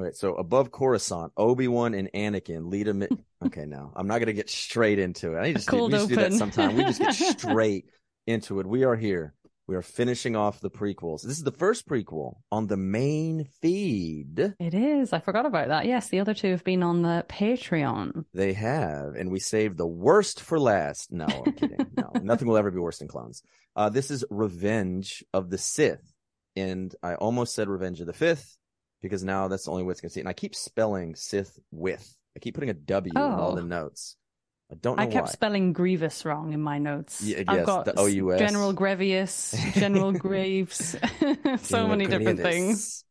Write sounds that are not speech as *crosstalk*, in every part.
Okay, so above Coruscant, Obi Wan and Anakin lead him. *laughs* Okay, now I'm not gonna get straight into it. I need to, Cold we just do that sometime. We just get *laughs* straight into it. We are here. We are finishing off the prequels. This is the first prequel on the main feed. It is. I forgot about that. Yes, the other two have been on the Patreon. They have, and we saved the worst for last. No, I'm kidding. No, *laughs* nothing will ever be worse than clones. Uh, this is Revenge of the Sith, and I almost said Revenge of the Fifth because now that's the only way it's gonna see it. And I keep spelling Sith with. I keep putting a W in all Oh. the notes. I don't know I kept why. spelling Grievous wrong in my notes. Yeah, I've yes, got the OUS. General Grevious, General *laughs* Graves, *laughs* so many different things.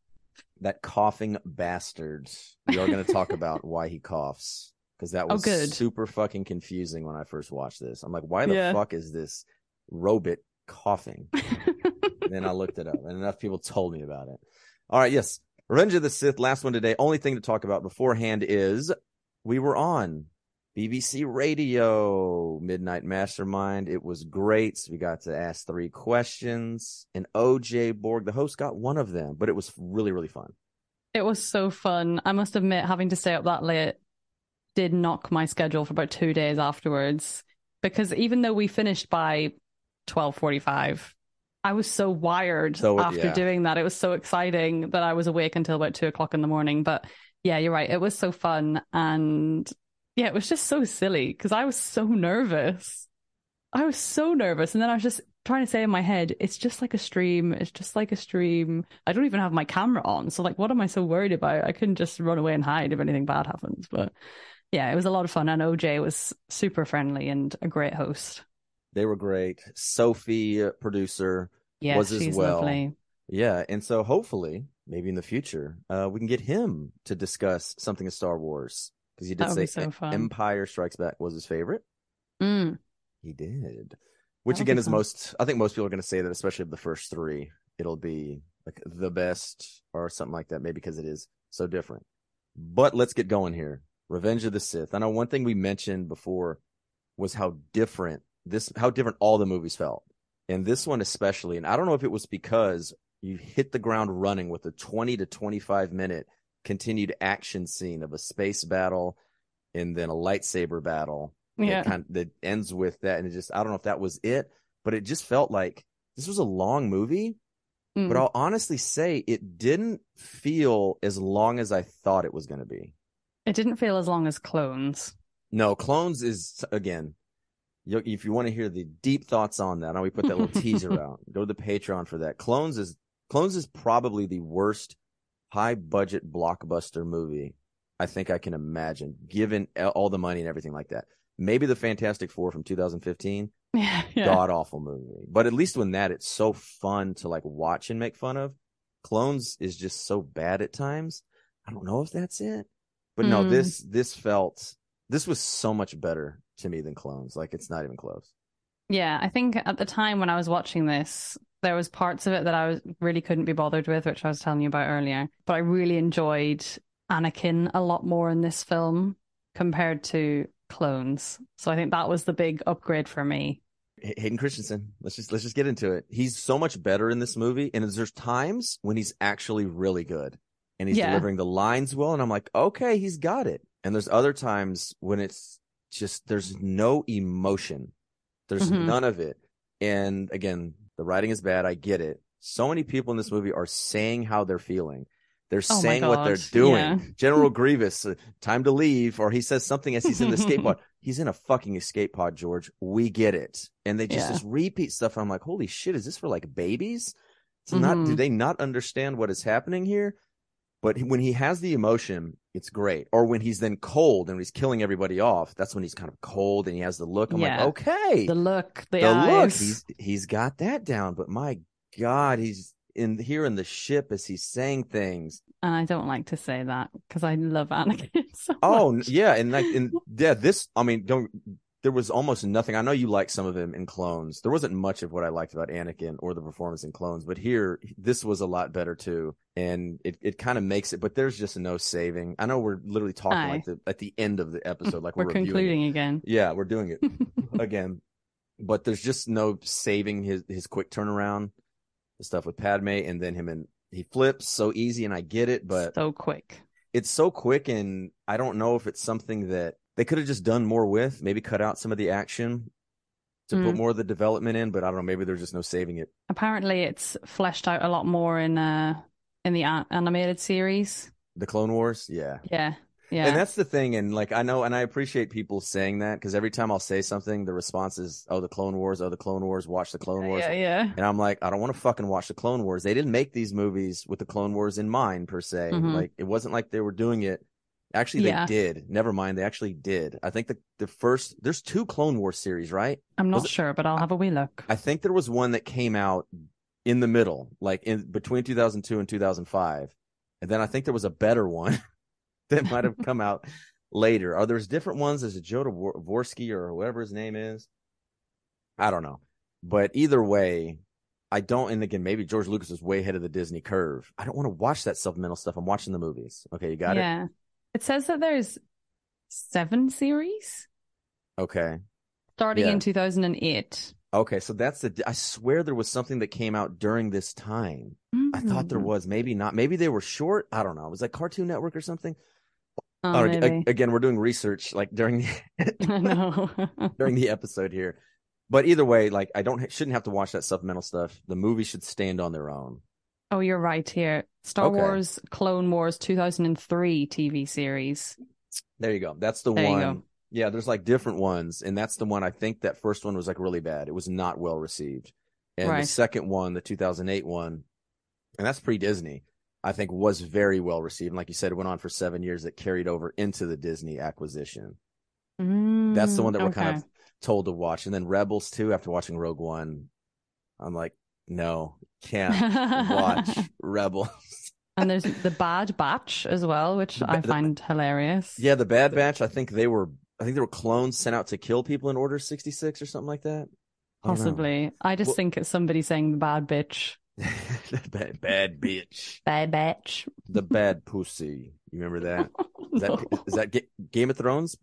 That coughing bastard. We are going to talk about why he coughs because that Oh, was good. super fucking confusing when I first watched this. I'm like, why the Yeah. fuck is this robot coughing? And *laughs* then I looked it up, and enough people told me about it. All right, yes, Revenge of the Sith. Last one today. Only thing to talk about beforehand is we were on BBC Radio Midnight Mastermind. It was great. So we got to ask three questions, and OJ Borg, the host, got one of them, but it was really, really fun. It was so fun. I must admit, having to stay up that late did knock my schedule for about two days afterwards. Because even though we finished by twelve forty-five, I was so wired So, after yeah. doing that. It was so exciting that I was awake until about two o'clock in the morning. But yeah, you're right. It was so fun, and yeah, it was just so silly because I was so nervous. I was so nervous, and then I was just trying to say in my head, "It's just like a stream. It's just like a stream." I don't even have my camera on, so like, what am I so worried about? I couldn't just run away and hide if anything bad happens. But yeah, it was a lot of fun, and OJ was super friendly and a great host. They were great. Sophie, uh, producer, Was as well. lovely. yeah, and so hopefully, maybe in the future, uh, we can get him to discuss something of Star Wars because he did That would say so Empire Strikes Back was his favorite. Mm. He did. Which That'll again is fun. most I think most people are going to say that especially of the first 3 it'll be like the best or something like that maybe because it is so different. But let's get going here. Revenge of the Sith. I know one thing we mentioned before was how different this how different all the movies felt. And this one especially and I don't know if it was because you hit the ground running with a 20 to 25 minute continued action scene of a space battle and then a lightsaber battle Yeah. that kind that ends with that and it just i don't know if that was it but it just felt like this was a long movie Mm. but i'll honestly say it didn't feel as long as i thought it was going to be It didn't feel as long as Clones. no clones is again if you want to hear the deep thoughts on that, I know we put that little teaser *laughs* out. Go to the Patreon for that. Clones is Clones is probably the worst high budget blockbuster movie I think I can imagine, given all the money and everything like that. Maybe the Fantastic Four from 2015, *laughs* Yeah, yeah. god awful movie. But at least when that, it's so fun to like watch and make fun of. Clones is just so bad at times. I don't know if that's it, but no, Mm. this this felt this was so much better to me than Clones. Like it's not even close. Yeah, I think at the time when I was watching this, there was parts of it that I was really couldn't be bothered with, which I was telling you about earlier. But I really enjoyed Anakin a lot more in this film compared to Clones. So I think that was the big upgrade for me. Hayden Christensen. Let's just let's just get into it. He's so much better in this movie, and there's times when he's actually really good, and he's Yeah. delivering the lines well, and I'm like, okay, he's got it. And there's other times when it's just there's no emotion, there's Mhm. none of it. And again, the writing is bad. I get it. So many people in this movie are saying how they're feeling. They're Oh saying what they're doing. yeah. *laughs* General Grievous, uh, time to leave, or he says something as he's in the escape pod. *laughs* He's in a fucking escape pod, George. We get it. And they just, Yeah. just repeat stuff. I'm like, holy shit, is this for like babies? It's not, do Mhm. they not understand what is happening here? But when he has the emotion, it's great. Or when he's then cold and he's killing everybody off, that's when he's kind of cold and he has the look. I'm Yeah. like, okay, The look, the, the look, he's he's got that down. But my God, he's in here in the ship as he's saying things. And I don't like to say that because I love Anakin *laughs* so Oh much. yeah, and like and yeah, this I mean, don't there was almost nothing. I know you like some of him in Clones. There wasn't much of what I liked about Anakin or the performance in Clones, but here this was a lot better too. And it, it kind of makes it, but there's just no saving. I know we're literally talking Aye. like the, at the end of the episode, like we're, We're reviewing it. concluding again. Yeah, we're doing it *laughs* again. But there's just no saving his his quick turnaround, the stuff with Padme, and then him and he flips so easy, and I get it, but so quick. it's so quick, and I don't know if it's something that they could have just done more with. Maybe cut out some of the action to put Mm. more of the development in, but I don't know. Maybe there's just no saving it. Apparently, it's fleshed out a lot more in uh in the animated series. The Clone Wars, yeah. Yeah, yeah. And that's the thing, and like I know, and I appreciate people saying that because every time I'll say something, the response is, "Oh, the Clone Wars! Oh, the Clone Wars! Watch the Clone Wars!" yeah, yeah. And I'm like, I don't want to fucking watch the Clone Wars. They didn't make these movies with the Clone Wars in mind per se. Mhm. Like it wasn't like they were doing it. Actually, they Yeah. did. Never mind, they actually did. I think the the first there's two Clone Wars series, right? I'm not Was it- sure, but I'll have a wee look. I think there was one that came out in the middle, like in between 2002 and 2005, and then I think there was a better one *laughs* that might have come out *laughs* later. Are there's different ones? There's a Joe Dvorsky or whoever his name is. I don't know, but either way, I don't. And again, maybe George Lucas is way ahead of the Disney curve. I don't want to watch that supplemental stuff. I'm watching the movies. Okay, you got it. yeah. It says that there's seven series Okay. starting Yeah. in 2008. Okay, so that's the. I swear there was something that came out during this time. I thought there Mm. was, maybe not. Maybe they were short. I don't know. It was like Cartoon Network or something. Oh, ag- again, we're doing research like during *laughs* I know. *laughs* during the episode here. But either way, like I don't shouldn't have to watch that supplemental stuff. The movie should stand on their own. oh, you're right here. Star Okay. Wars Clone Wars 2003 TV series. There you go. That's the There one. Yeah, there's like different ones, and that's the one. I think that first one was like really bad. It was not well received, and the second one, the 2008 one, and that's pre Disney. I think was very well received. And like you said, it went on for seven years. It carried over into the Disney acquisition. That's the Mm, one that we're kind of told to watch. And then Rebels too, after watching Rogue One, I'm like, no, can't watch *laughs* Rebels. and there's the Bad Batch as well, which I ba- the- find hilarious. Yeah, the Bad Batch. I think they were. I think they were clones sent out to kill people in Order 66 or something like that. I. Possibly. I just Well- think it's somebody saying the bad bitch. *laughs* bad, bad bitch. Bad batch. The bad pussy. You remember that? *laughs* Is that, No. is that Game of Thrones?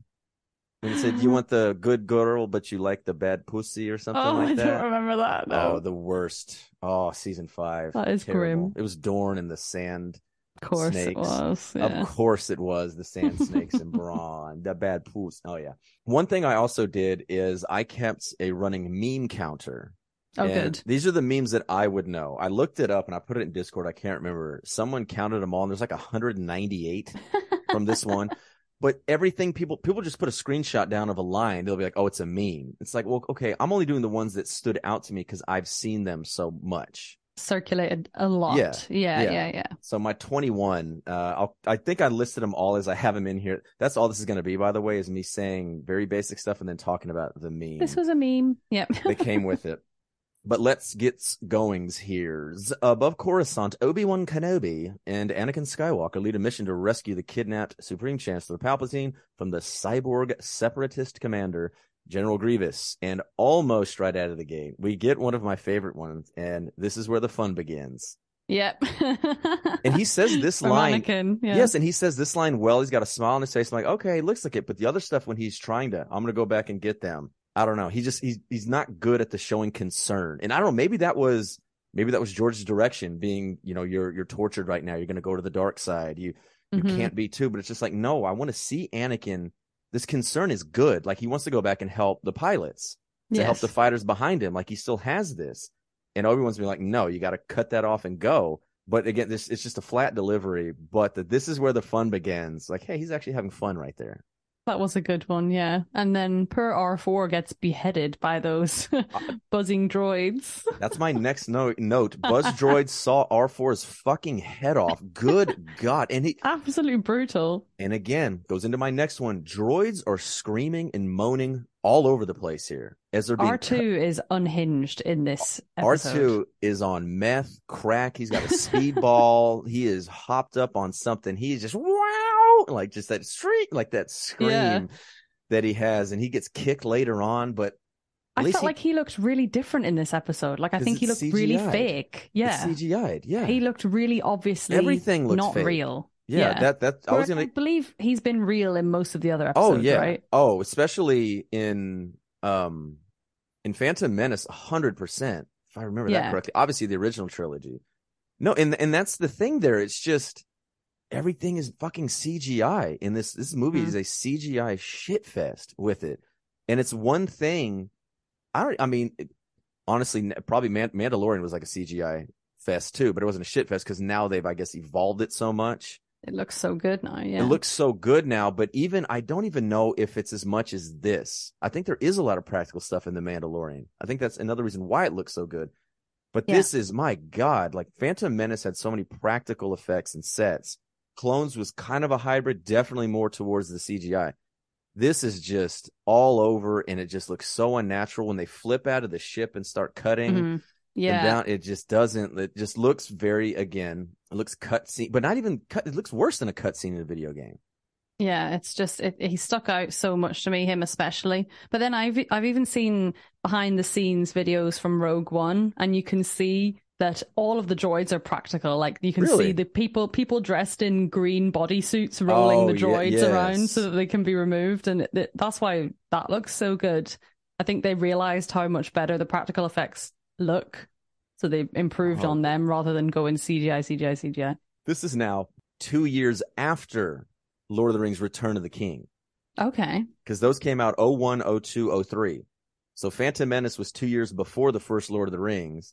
When he said you want the good girl, but you like the bad pussy or something oh, like that." oh, I don't remember that. Oh, the worst. Oh, season five. That is Terrible. grim. It was Dorne and the sand. of course it snakes. was. Yeah. Of course it was the sand snakes and *laughs* Bronn, the bad poos. Oh yeah. One thing I also did is I kept a running meme counter. Oh, And good. These are the memes that I would know. I looked it up and I put it in Discord. I can't remember. Someone counted them all and there's like 198 from this *laughs* one. But everything people people just put a screenshot down of a line. They'll be like, "Oh, it's a meme." It's like, well, okay, I'm only doing the ones that stood out to me because I've seen them so much. Circulated a lot. Yeah, Yeah, yeah. yeah, yeah. So my 21, uh, I'll, I think I listed them all as I have them in here. That's all this is going to be, by the way, is me saying very basic stuff and then talking about the meme This was a meme. Yep. that came *laughs* with it. But let's get goings here. Above Coruscant, Obi-Wan Kenobi and Anakin Skywalker lead a mission to rescue the kidnapped Supreme Chancellor Palpatine from the cyborg separatist commander, General Grievous. And almost right out of the gate, we get one of my favorite ones, and this is where the fun begins. yep. And he says *laughs* this From line. Anakin, yeah. Yes, and he says this line well. He's got a smile on his face. I'm like, okay, looks like it. But the other stuff when he's trying to, I'm gonna go back and get them. I don't know. He just he's he's not good at the showing concern. And I don't know. Maybe that was maybe that was George's direction. Being you know you're you're tortured right now. You're gonna go to the dark side. You you Mhm. can't be too. But it's just like no. I want to see Anakin. This concern is good. Like he wants to go back and help the pilots to help the fighters behind him. Like he still has this. And Obi-Wan's been like, no, you got to cut that off and go. But again, this it's just a flat delivery. But the, this is where the fun begins. Like, hey, he's actually having fun right there. That was a good one, yeah. And then per R4 gets beheaded by those *laughs* buzzing droids. That's my next *laughs* note. Note: Buzz droids saw R4's fucking head off. Good God! And he *laughs* Absolutely brutal. and again goes into my next one. Droids are screaming and moaning all over the place here as they're being R2 is unhinged in this R2 is on meth, crack. He's got a speedball. he is hopped up on something. He's just wow, like just that streak, like that scream Yeah. that he has, and he gets kicked later on. But I felt he, like he looked really different in this episode. Like I think he looked really CGI'd. fake. Yeah. it's CGI'd. Yeah, He looked really obviously Everything not fake. real. yeah, That that I was gonna. I believe he's been real in most of the other episodes. Oh episodes, yeah. right? Oh, especially in um in Phantom Menace, hundred percent. If I remember that correctly. Obviously the original trilogy. No, and and that's the thing there. It's just everything is fucking CGI in this. This movie Mhm. is a CGI shit fest with it, and it's one thing. I don't. I mean, it- honestly, probably Man- Mandalorian was like a CGI fest too, but it wasn't a shit fest because now they've, I guess, evolved it so much. It looks so good now. Yeah. It looks so good now, but even I don't even know if it's as much as this. I think there is a lot of practical stuff in the Mandalorian. I think that's another reason why it looks so good. But Yeah. this is my god, like Phantom Menace had so many practical effects and sets. Clones was kind of a hybrid, definitely more towards the CGI. This is just all over and it just looks so unnatural when they flip out of the ship and start cutting Mhm. Yeah. down it just doesn't it just looks very again it looks cutscene but not even cut it looks worse than a cutscene in a video game Yeah, it's just it, he stuck out so much to me, him especially. But then I've I've even seen behind the scenes videos from Rogue One, and you can see that all of the droids are practical. Like you can Really? see the people people dressed in green bodysuits rolling Oh, the droids around yes. so that they can be removed, and it, it- that's why that looks so good. I think they realized how much better the practical effects look, so they improved Oh. on them rather than going CGI, CGI, CGI. this is now two years after lord of the rings return of the king Okay. because those came out 01 02 03 so phantom menace was two years before the first lord of the rings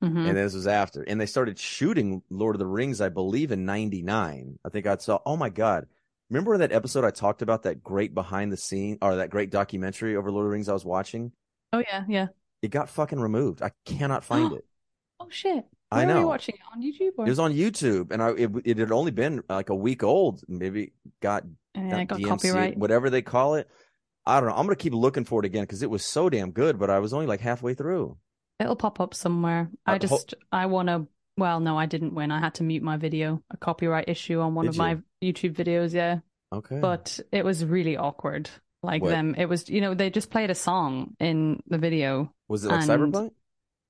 hmm and this was after and they started shooting lord of the rings i believe in 99 i think i saw oh my god remember that episode i talked about that great behind the scene or that great documentary over lord of the rings i was watching Oh yeah, yeah. it got fucking removed i cannot *gasps* find it Oh shit! I Where Are know. you watching it on YouTube? Or? It was on YouTube, and I it, it had only been like a week old. Maybe got, got it got DMCA, copyright. whatever they call it. I don't know. I'm gonna keep looking for it again because it was so damn good. But I was only like halfway through. It'll pop up somewhere. Uh, I ho- just I want to. Well, no, I didn't win. I had to mute my video, a copyright issue on one Did of my YouTube videos. Yeah, Okay, but it was really awkward. Like What? them, it was you know they just played a song in the video. was it like and- Cyberpunk?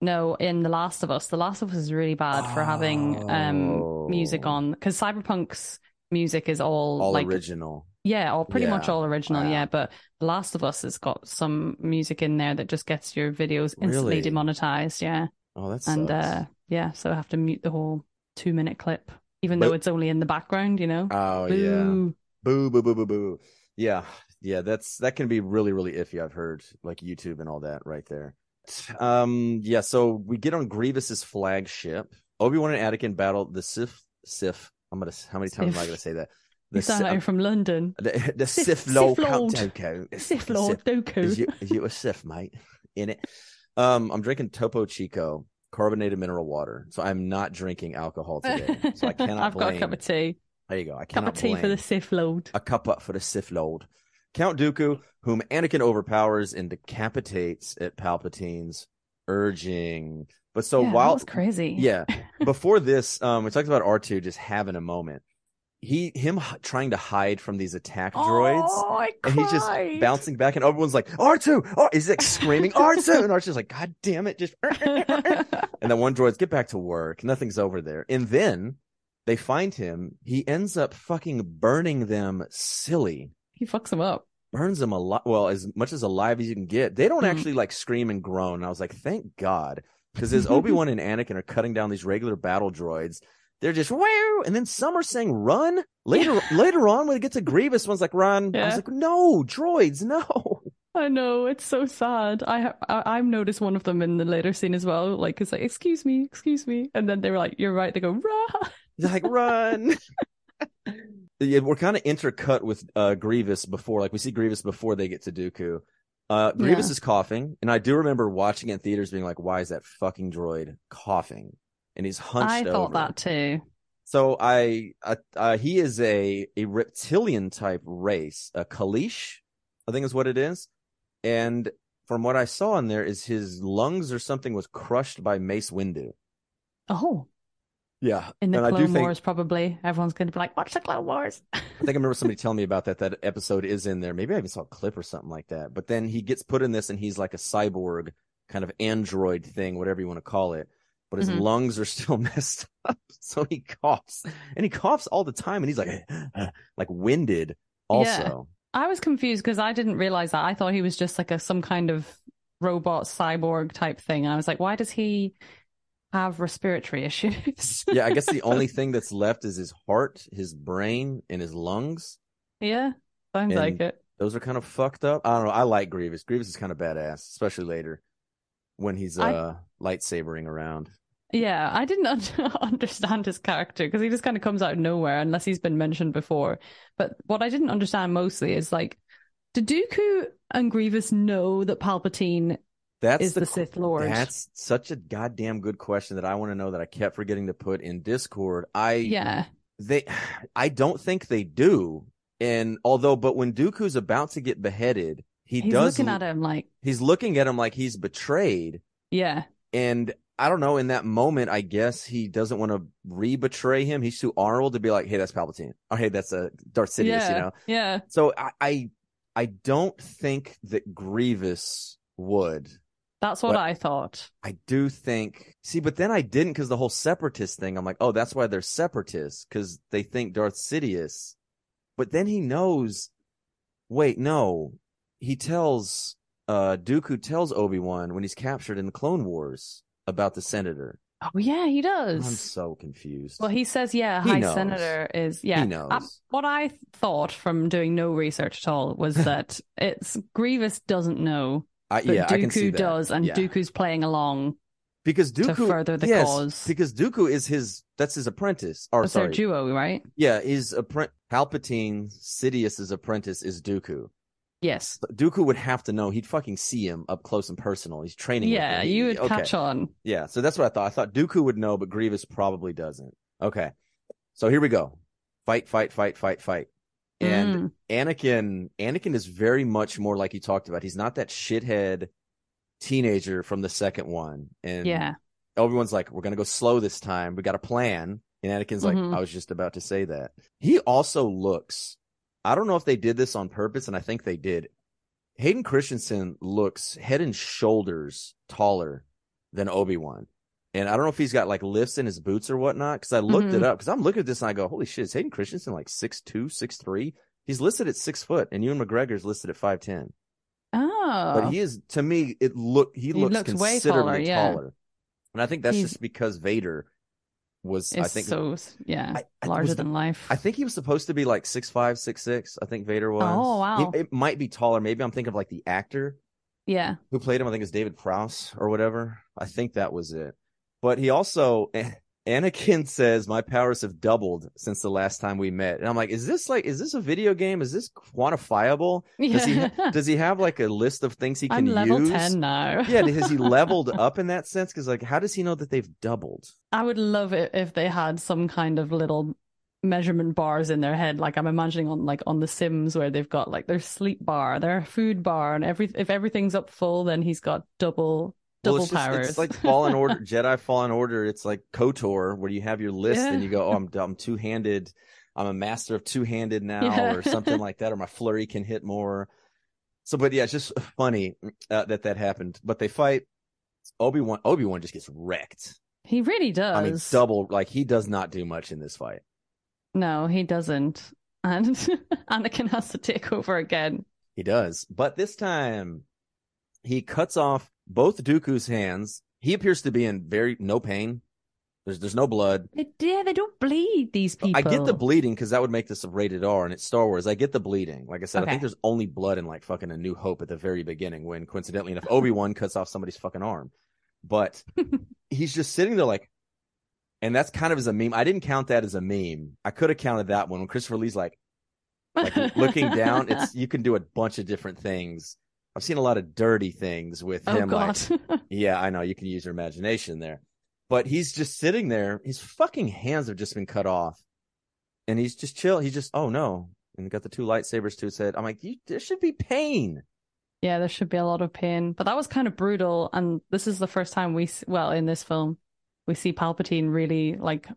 No, in The Last of Us, The Last of Us is really bad for having um music Oh. on because Cyberpunk's music is all, All like original. Yeah, all pretty much all original. Wow. Yeah, but The Last of Us has got some music in there that just gets your videos instantly Really? demonetized. Yeah, Oh, that's and uh, yeah, so I have to mute the whole two minute clip, even But- though it's only in the background. You know. oh yeah. Boo. Boo boo boo boo boo. Yeah, yeah. That's that can be really really iffy. I've heard like YouTube and all that right there. Um, yeah. So we get on Grievous's flagship. Obi Wan and Anakin battle the Sith. Sith. I'm gonna. How many times am I gonna say that? You The sound like you're from London. *laughs* the, the Sith- Lord. Count Dooku. Sith Lord Is Dooku. you, is you a Sith, mate? In it. Um, I'm drinking Topo Chico carbonated mineral water, so I'm not drinking alcohol today. So I *laughs* cannot I've got a cup of tea. there you go. I Cup of tea blame for the Sith Lord. a cup up for the Sith Lord. Count Dooku, whom Anakin overpowers and decapitates at Palpatine's urging. But so yeah, that while was crazy. yeah, *laughs* before this, um, we talked about R two just having a moment. He him trying to hide from these attack droids. Oh, And he's just bouncing back, and everyone's like, R2! Oh, he's like screaming, R2! *laughs* And R2's like, God damn it, just. *laughs* and then one droid's, get back to work. Nothing's over there. And then they find him. He ends up fucking burning them silly. he fucks them up. Burns them a lot. Well, as much as alive as you can get. They don't Mhm. actually like scream and groan. And I was like, thank God. Because *laughs* as Obi Wan and Anakin are cutting down these regular battle droids, they're just wow, and then some are saying run. Later, later on, when it gets to Grievous, one's like run. I was like, no, droids, no. I know it's so sad. I have I, I've noticed one of them in the later scene as well. Like it's like, excuse me, excuse me, and then they were like, "You're right." They go, run. They're like run. *laughs* yeah, we're kind of intercut with uh, Grievous before, like we see Grievous before they get to Dooku. Uh, Grievous Yeah. is coughing, and I do remember watching it in theaters, being like, "Why is that fucking droid coughing?" And he's hunched I thought over. that too. So I, uh, uh, he is a a reptilian type race, a Kaleesh, I think is what it is. And from what I saw in there, is his lungs or something was crushed by Mace Windu. Oh, Yeah, in the and Clone think Wars, probably everyone's going to be like, "Watch the Clone Wars." *laughs* I think I remember somebody telling me about that. That episode is in there. Maybe I even saw a clip or something like that. But then he gets put in this, and he's like a cyborg kind of android thing, whatever you want to call it. But his Mhm. lungs are still *laughs* messed up, so he coughs, and he coughs all the time, and he's like, *gasps* like winded. Also, I was confused because I didn't realize that. I thought he was just like a some kind of robot cyborg type thing. And I was like, why does he have respiratory *laughs* issues. yeah, I guess the only *laughs* thing that's left is his heart, his brain, and his lungs. yeah, sounds And- like it. Those are kind of fucked up. I don't know. I like Grievous. Grievous is kind of badass, especially later when he's I- uh lightsabering around. Yeah, I didn't un- *laughs* understand his character because he just kind of comes out of nowhere unless he's been mentioned before. But what I didn't understand mostly is like, did Dooku and Grievous know that Palpatine That's is the, qu- Sith Lord? That's such a goddamn good question that I want to know that I kept forgetting to put in Discord. I yeah, they I don't think they do. And although but when Dooku's about to get beheaded, he does. he's does looking at him like, he's looking at him like he's betrayed. yeah, And I don't know, in that moment, I guess he doesn't want to re-betray him. He's too honorable to be like, hey, that's Palpatine. Or hey, that's uh, Darth Sidious, yeah, you know? yeah. So I, I I don't think that Grievous would. That's what But- I thought. I do think. See, but then I didn't because the whole separatist thing. I'm like, oh, that's why they're separatists because they think Darth Sidious. But then he knows. Wait, no. He tells uh Dooku tells Obi Wan when he's captured in the Clone Wars about the senator. Oh yeah, he does. I'm so confused. Well, he says, yeah, He High knows. Senator is, yeah. he knows. Uh, what I thought from doing no research at all was *laughs* that it's Grievous doesn't know, I, but yeah, I can see Dooku does, and Yeah. Dooku's playing along. because Dooku to further the yes, cause. because Dooku is his that's his apprentice. Or their sorry, duo, right? yeah, his appren- Palpatine Sidious's apprentice is Dooku. Yes. Dooku would have to know. He'd fucking see him up close and personal. He's training. Yeah. He- you would okay. catch on. Yeah, so that's what I thought. I thought Dooku would know, but Grievous probably doesn't. Okay, so here we go. Fight, fight, fight, fight, fight. And Mm. Anakin, Anakin is very much more like you talked about. He's not that shithead teenager from the second one. And yeah. Obi-Wan's like, we're gonna go slow this time. We got a plan. And Anakin's like, Mhm. I was just about to say that. He also looks. I don't know if they did this on purpose, and I think they did. Hayden Christensen looks head and shoulders taller than Obi-Wan. And I don't know if he's got like lifts in his boots or whatnot. Cause I looked it Mhm. up. Cause I'm looking at this and I go, holy shit, is Hayden Christensen like six two, six three? He's listed at six foot and Ewan McGregor's listed at 5'10. Oh. But he is, to me, it look, he, looks, looks way considerably taller, yeah. taller. And I think that's He's- just because Vader was, I think, so, yeah, I- I- larger was the- than life. I think he was supposed to be like six five, six six. I think Vader was. Oh, wow. He- it might be taller. Maybe I'm thinking of like the actor yeah. who played him. I think it's David Prowse or whatever. I think that was it. But he also, eh, Anakin says, "My powers have doubled since the last time we met." And I'm like, "Is this like, is this a video game? Is this quantifiable? Does he Yeah. does he have like a list of things he can I'm level use?" 10 now. yeah, has he *laughs* leveled up in that sense? Because like, how does he know that they've doubled? I would love it if they had some kind of little measurement bars in their head. Like I'm imagining on like on the Sims where they've got like their sleep bar, their food bar, and every if everything's up full, then he's got double double well, it's just- powers. it's like Fallen Order, *laughs* Jedi Fallen Order. It's like Kotor, where you have your list and you go, "Oh, *laughs* I'm I'm two handed. I'm a master of two handed now," Yeah. or something *laughs* like that, or my flurry can hit more. So, but yeah, it's just funny uh, that that happened. But they fight. Obi Wan. Obi Wan just gets wrecked. he really does. I mean, double. Like he does not do much in this fight. No, he doesn't. And Anakin has to take over again. He does, but this time he cuts off both Dooku's hands. He appears to be in very no pain. There's there's no blood. They, yeah, they don't bleed these people. I get the bleeding because that would make this a rated R and it's Star Wars. I get the bleeding. Like I said, I think there's only blood in like fucking A New Hope at the very beginning when coincidentally enough Obi Wan cuts off somebody's fucking arm. But *laughs* he's just sitting there like, and that's kind of as a meme. I didn't count that as a meme. I could have counted that one when Christopher Lee's like, like looking down. *laughs* It's you can do a bunch of different things. I've seen a lot of dirty things with oh him. Like, god. *laughs* yeah, I know you can use your imagination there. But he's just sitting there. His fucking hands have just been cut off. And he's just chill. He's just, oh no. And got the two lightsabers to his head. I'm like, you, there should be pain. Yeah, there should be a lot of pain, but that was kind of brutal. And this is the first time we, well, in this film, we see Palpatine really like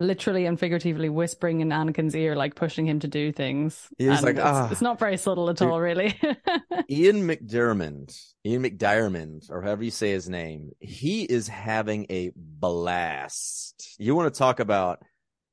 literally and figuratively whispering in Anakin's ear, like pushing him to do things. He's like, it's, "Ah." it's not very subtle at Dude. all, really. *laughs* Ian McDiarmid, Ian McDiarmid, or however you say his name, he is having a blast. You want to talk about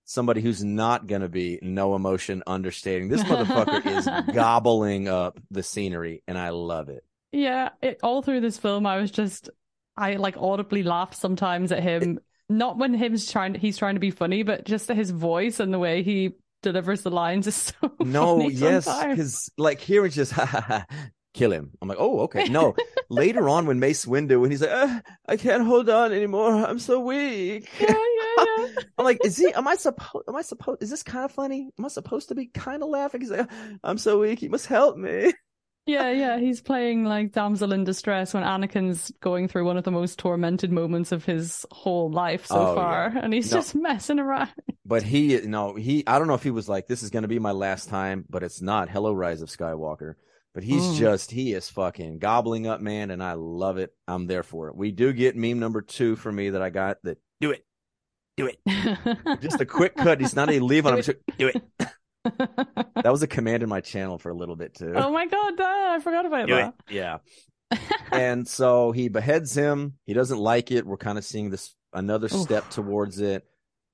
somebody who's not going to be no emotion understating. This motherfucker is *laughs* gobbling up the scenery, and I love it. yeah, it, all through this film, I was just I like audibly laughed sometimes at him. Not when him's trying he's trying to be funny, but just his voice and the way he delivers the lines is *laughs* so No, yes, because like here it's just ha ha ha, kill him. I'm like, oh, okay. No, *laughs* later on when Mace Windu and he's like, uh, I can't hold on anymore. I'm so weak. Yeah, yeah, yeah. *laughs* I'm like, is he? Am I supposed? Am I supposed? Is this kind of funny? Am I supposed to be kind of laughing? He's like, I'm so weak. You must help me. Yeah, yeah, he's playing like damsel in distress when Anakin's going through one of the most tormented moments of his whole life so Oh, far, yeah. and he's No. just messing around. But he, no, he. I don't know if he was like, this is going to be my last time, but it's not. Hello, Rise of Skywalker. But he's Mm. just, he is fucking gobbling up, man, and I love it. I'm there for it. We do get meme number two for me that I got. That do it, do it. *laughs* Just a quick cut. He's not a leave on him. Do Do it. *laughs* That was a command in my channel for a little bit too. oh my god, Dad, I forgot about it. that. Yeah. *laughs* and so he beheads him. He doesn't like it. We're kind of seeing this another Oof. step towards it.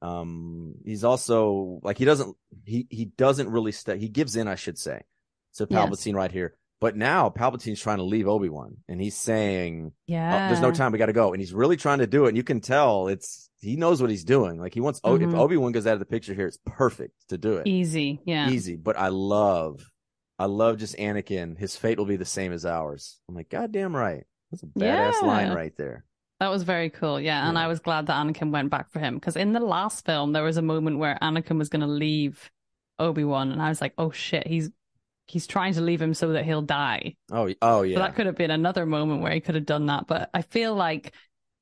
Um, he's also like he doesn't he he doesn't really step. He gives in, I should say. So Yes. Palpatine right here. But now Palpatine's trying to leave Obi Wan, and he's saying, yeah, oh, "There's no time. We got to go." And he's really trying to do it. And you can tell it's he knows what he's doing. Like he wants. Oh, if. Mm-hmm. Obi Wan goes out of the picture here, it's perfect to do it Easy, yeah. easy. But I love, I love just Anakin. His fate will be the same as ours. I'm like, goddamn right. That's a badass Yeah. line right there. That was very cool, yeah. And I was glad that Anakin went back for him because in the last film there was a moment where Anakin was going to leave Obi Wan, and I was like, oh shit, he's he's trying to leave him so that he'll die. Oh, oh yeah. So that could have been another moment where he could have done that. But I feel like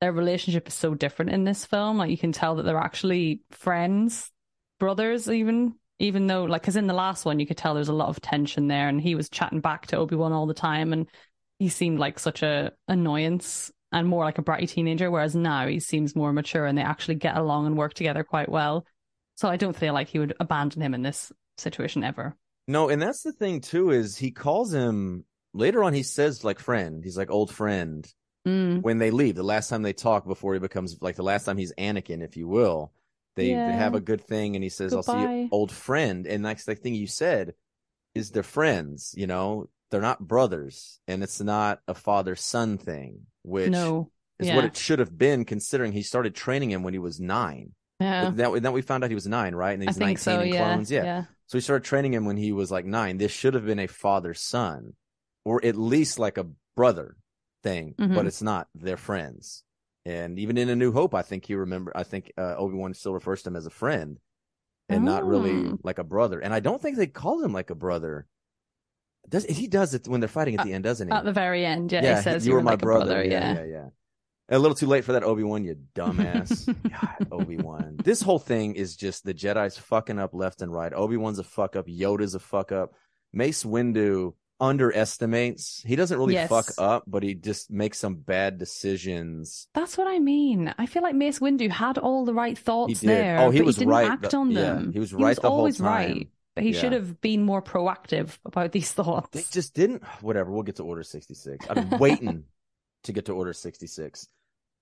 their relationship is so different in this film. Like you can tell that they're actually friends, brothers, even. Even though, like, because in the last one, you could tell there's a lot of tension there, and he was chatting back to Obi Wan all the time, and he seemed like such a annoyance and more like a bratty teenager. Whereas now he seems more mature, and they actually get along and work together quite well. So I don't feel like he would abandon him in this situation ever. no, and that's the thing too is he calls him later on. He says like friend. He's like old friend Mm. when they leave. The last time they talk before he becomes like the last time he's Anakin, if you will. They, Yeah. they have a good thing, and he says, "I'll see you, old friend." And that's the thing you said is they're friends. You know, they're not brothers, and it's not a father son thing, which No. is Yeah. what it should have been, considering he started training him when he was nine. Yeah. That, that we found out he was nine, right? And he's 19 so. in Yeah. clones. Yeah. So he started training him when he was like nine. This should have been a father son, or at least like a brother thing, but Mhm. it's not. They're friends. And even in A New Hope, I think you remember, I think uh, Obi Wan still refers to him as a friend and not really Oh. like a brother. And I don't think they call him like a brother. Does he does it when they're fighting at the end, doesn't he? At the very end, yeah, yeah, he says you were my like a brother. yeah. yeah, yeah. A little too late for that Obi Wan, you dumbass. *laughs* God, Obi Wan. This whole thing is just the Jedi's fucking up left and right. Obi Wan's a fuck up. Yoda's a fuck up. Mace Windu underestimates. He doesn't really Yes. fuck up, but he just makes some bad decisions. That's what I mean. I feel like Mace Windu had all the right He thoughts did. there. Oh, he but was he didn't right. act The- on yeah, them. he was right the whole always time. right. But he Yeah. should have been more proactive about these thoughts. They just didn't. Whatever. We'll get to Order 66. I've been *laughs* waiting to get to Order 66.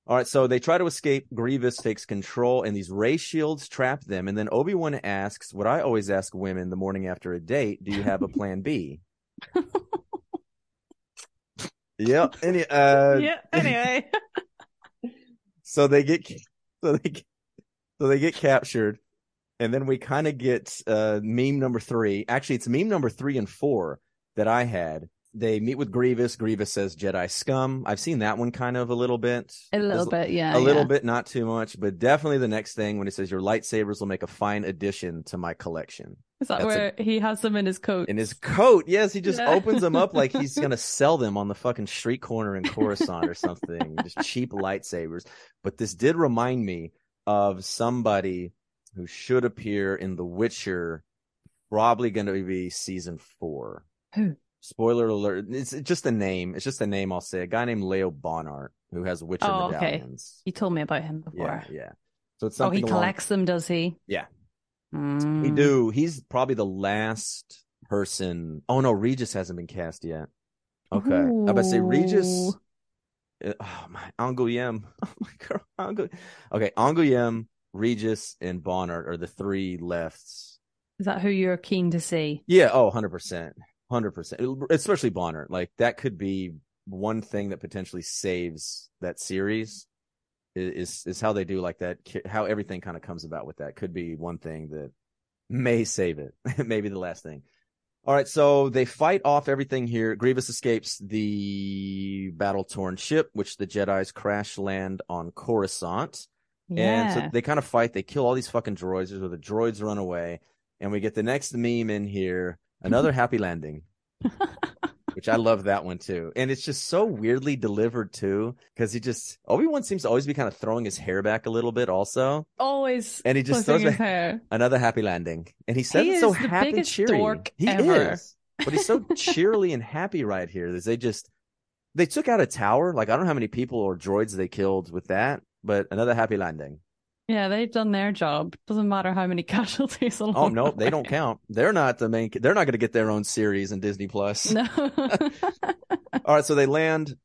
All right. So they try to escape. Grievous takes control, and these ray shields trap them. And then Obi Wan asks what I always ask women the morning after a date Do you have a plan B? *laughs* yep. Any, uh, yeah. Anyway. *laughs* so they get so they get- so they get captured and then we kind of get uh meme number three actually it's meme number three and four that i had they meet with grievous grievous says jedi scum i've seen that one kind of a little bit a little There's bit, yeah. a little yeah. bit not too much but definitely the next thing when he says your lightsabers will make a fine addition to my collection Is that That's a- where he has them in his coat? in his coat yes he just Yeah. opens them up like he's gonna *laughs* sell them on the fucking street corner in coruscant or something just cheap lightsabers but this did remind me of somebody who should appear in the witcher probably gonna be season four Who? Spoiler alert it's just a name it's just a name i'll say a guy named leo bonhart who has witcher Oh, okay. medallions You told me about him before. yeah yeah so it's something. oh, he along- collects them, does he? Yeah. Mm. We do. He's probably the last person. Oh no, Regis hasn't been cast yet. Okay, I'm about to say Regis. Uh, Oh my, Angoulême. *laughs* Oh my god, Ango. Okay, Angoulême, Regis, and Bonner are the three lefts. Is that who you're keen to see? Yeah. Oh, 100 percent, hundred percent. Especially Bonner. Like that could be one thing that potentially saves that series is is how they do like that how everything kind of comes about with that. Could be one thing that may save it. *laughs* Maybe the last thing. All right so they fight off everything here. Grievous escapes the battle torn ship which the jedis crash land on coruscant. Yeah. and so they kind of fight. They kill all these fucking droids. Or the droids run away. And we get the next meme in here another happy landing which I love that one too. And it's just so weirdly delivered too, because he just Obi Wan seems to always be kind of throwing his hair back a little bit, also. Always. And he just throws his back hair. another happy landing, and he says He it so the happy, biggest cheery. dork he ever. is, but he's so cheerily and happy right here. That they just they took out a tower. Like I don't know how many people or droids they killed with that, but another happy landing. Yeah, they've done their job. Doesn't matter how many *laughs* casualties Oh no, the they don't count. They're not the main. They're not going to get their own series in Disney Plus. No. *laughs* All right, so they land.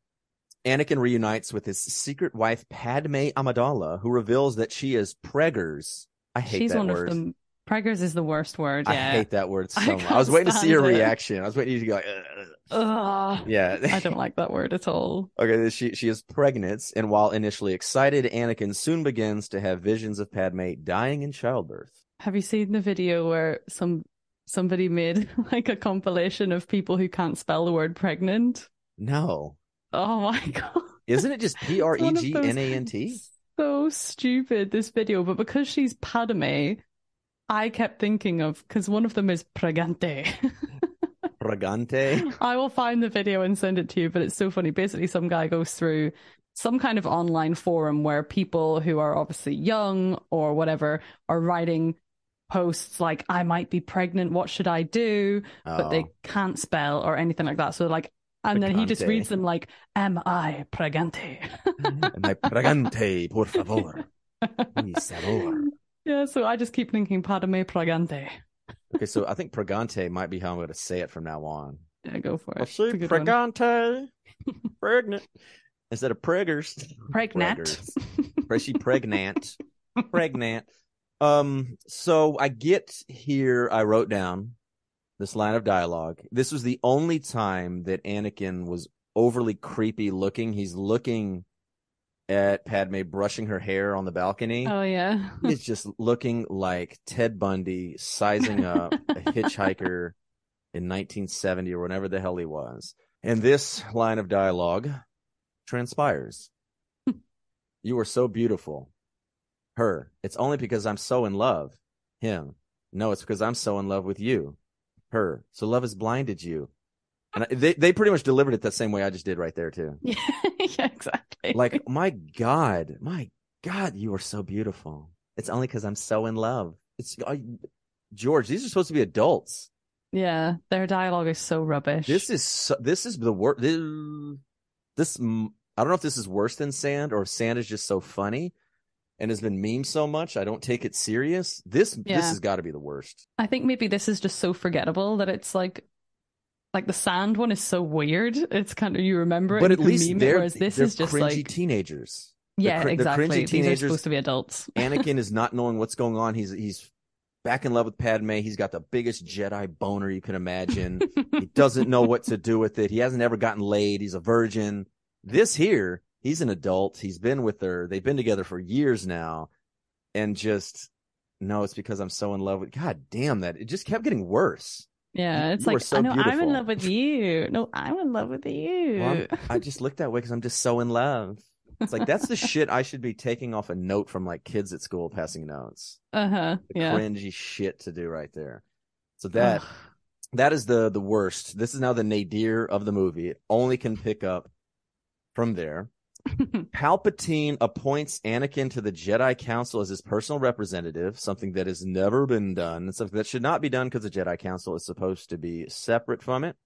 Anakin reunites with his secret wife Padme Amidala, who reveals that she is preggers. I hate She's that one word. of them. Preggers is the worst word. I Yeah. hate that word *laughs* so I much. I was waiting to see your it. reaction. I was waiting to go like, "Ugh." Yeah. I don't like that word at all. okay, she she is pregnant, and while initially excited, Anakin soon begins to have visions of Padme dying in childbirth. Have you seen the video where some somebody made *laughs* like a compilation of people who can't spell the word pregnant? No, Oh my *laughs* god. isn't it just P R E G N A N T? So stupid this video, but because she's Padme, I kept thinking of because one of them is pregante. *laughs* Pregante. I will find the video and send it to you, but it's so funny. Basically, some guy goes through some kind of online forum where people who are obviously young or whatever are writing posts like, I might be pregnant, what should I do? But they Oh. can't spell or anything like that. So, like, and then he just reads them like, Am I pregante? *laughs* My pregante, por favor. *laughs* Mi sabor. Yeah, so I just keep thinking Padme pregante. Okay, so *laughs* I think pregante might be how I'm going to say it from now on. Yeah, go for it. I'll It's a say good one. pregante, *laughs* pregnant, instead of preggers. Pregnant. Preggers. *laughs* She pregnant? pregnant. Um, so I get here, I wrote down this line of dialogue. This was the only time that Anakin was overly creepy looking. He's looking at Padme brushing her hair on the balcony. Oh, yeah. He's just looking like Ted Bundy sizing up a *laughs* hitchhiker in 1970 or whenever the hell he was. And this line of dialogue transpires. you are so beautiful. Her. It's only because I'm so in love. Him. No, it's because I'm so in love with you. Her. So love has blinded you. And they they pretty much delivered it that same way I just did right there too. yeah, *laughs* yeah, exactly. Like, my God, my God, you are so beautiful. It's only because I'm so in love. It's I, George. These are supposed to be adults. yeah, their dialogue is so rubbish. This is so, this is the worst. This, this I don't know if this is worse than Sand or if Sand is just so funny and has been memed so much. I don't take it serious. This this has got to be the worst. I think maybe this is just so forgettable that it's like, like the sand one is so weird. It's kind of you remember it, But at least it, they're this they're is just cringy like, teenagers. yeah, cr- the cringy exactly. These are teenagers- supposed to be adults. *laughs* Anakin is not knowing what's going on. He's he's back in love with Padme. He's got the biggest Jedi boner you can imagine. he *laughs* doesn't know what to do with it. He hasn't ever gotten laid. He's a virgin. This here, he's an adult. He's been with her. They've been together for years now. And just no, it's because I'm so in love with God damn that. It just kept getting worse. Yeah, it's you like so I know I'm in love with you. No, I'm in love with you. Well, I'm- just look that way because I'm just so in love. It's like that's the *laughs* shit I should be taking off a note from like kids at school passing notes. uh huh. The Yeah. cringy shit to do right there. So that that is the the worst. This is now the nadir of the movie. It only can pick up from there. *laughs* Palpatine appoints Anakin to the Jedi Council as his personal representative, something that has never been done, and something that should not be done because the Jedi Council is supposed to be separate from it.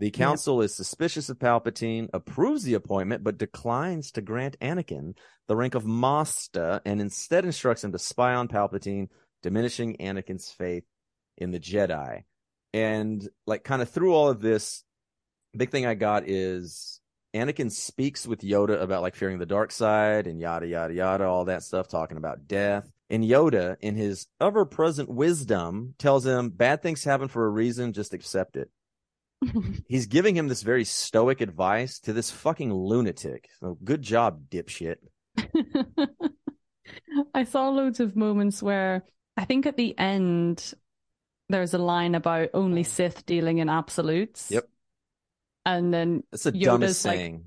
The council is suspicious of Palpatine, approves the appointment, but declines to grant Anakin the rank of Master and instead instructs him to spy on Palpatine, diminishing Anakin's faith in the Jedi. And like kind of through all of this, big thing I got is Anakin speaks with Yoda about like fearing the dark side and yada yada yada, all that stuff, talking about death. And Yoda, in his ever present wisdom, tells him bad things happen for a reason, just accept it. *laughs* he's giving him this very stoic advice to this fucking lunatic. So good job, dipshit. *laughs* I saw loads of moments where I think at the end there's a line about only Sith dealing in absolutes. Yep. And then That's the Yoda's dumbest like- saying.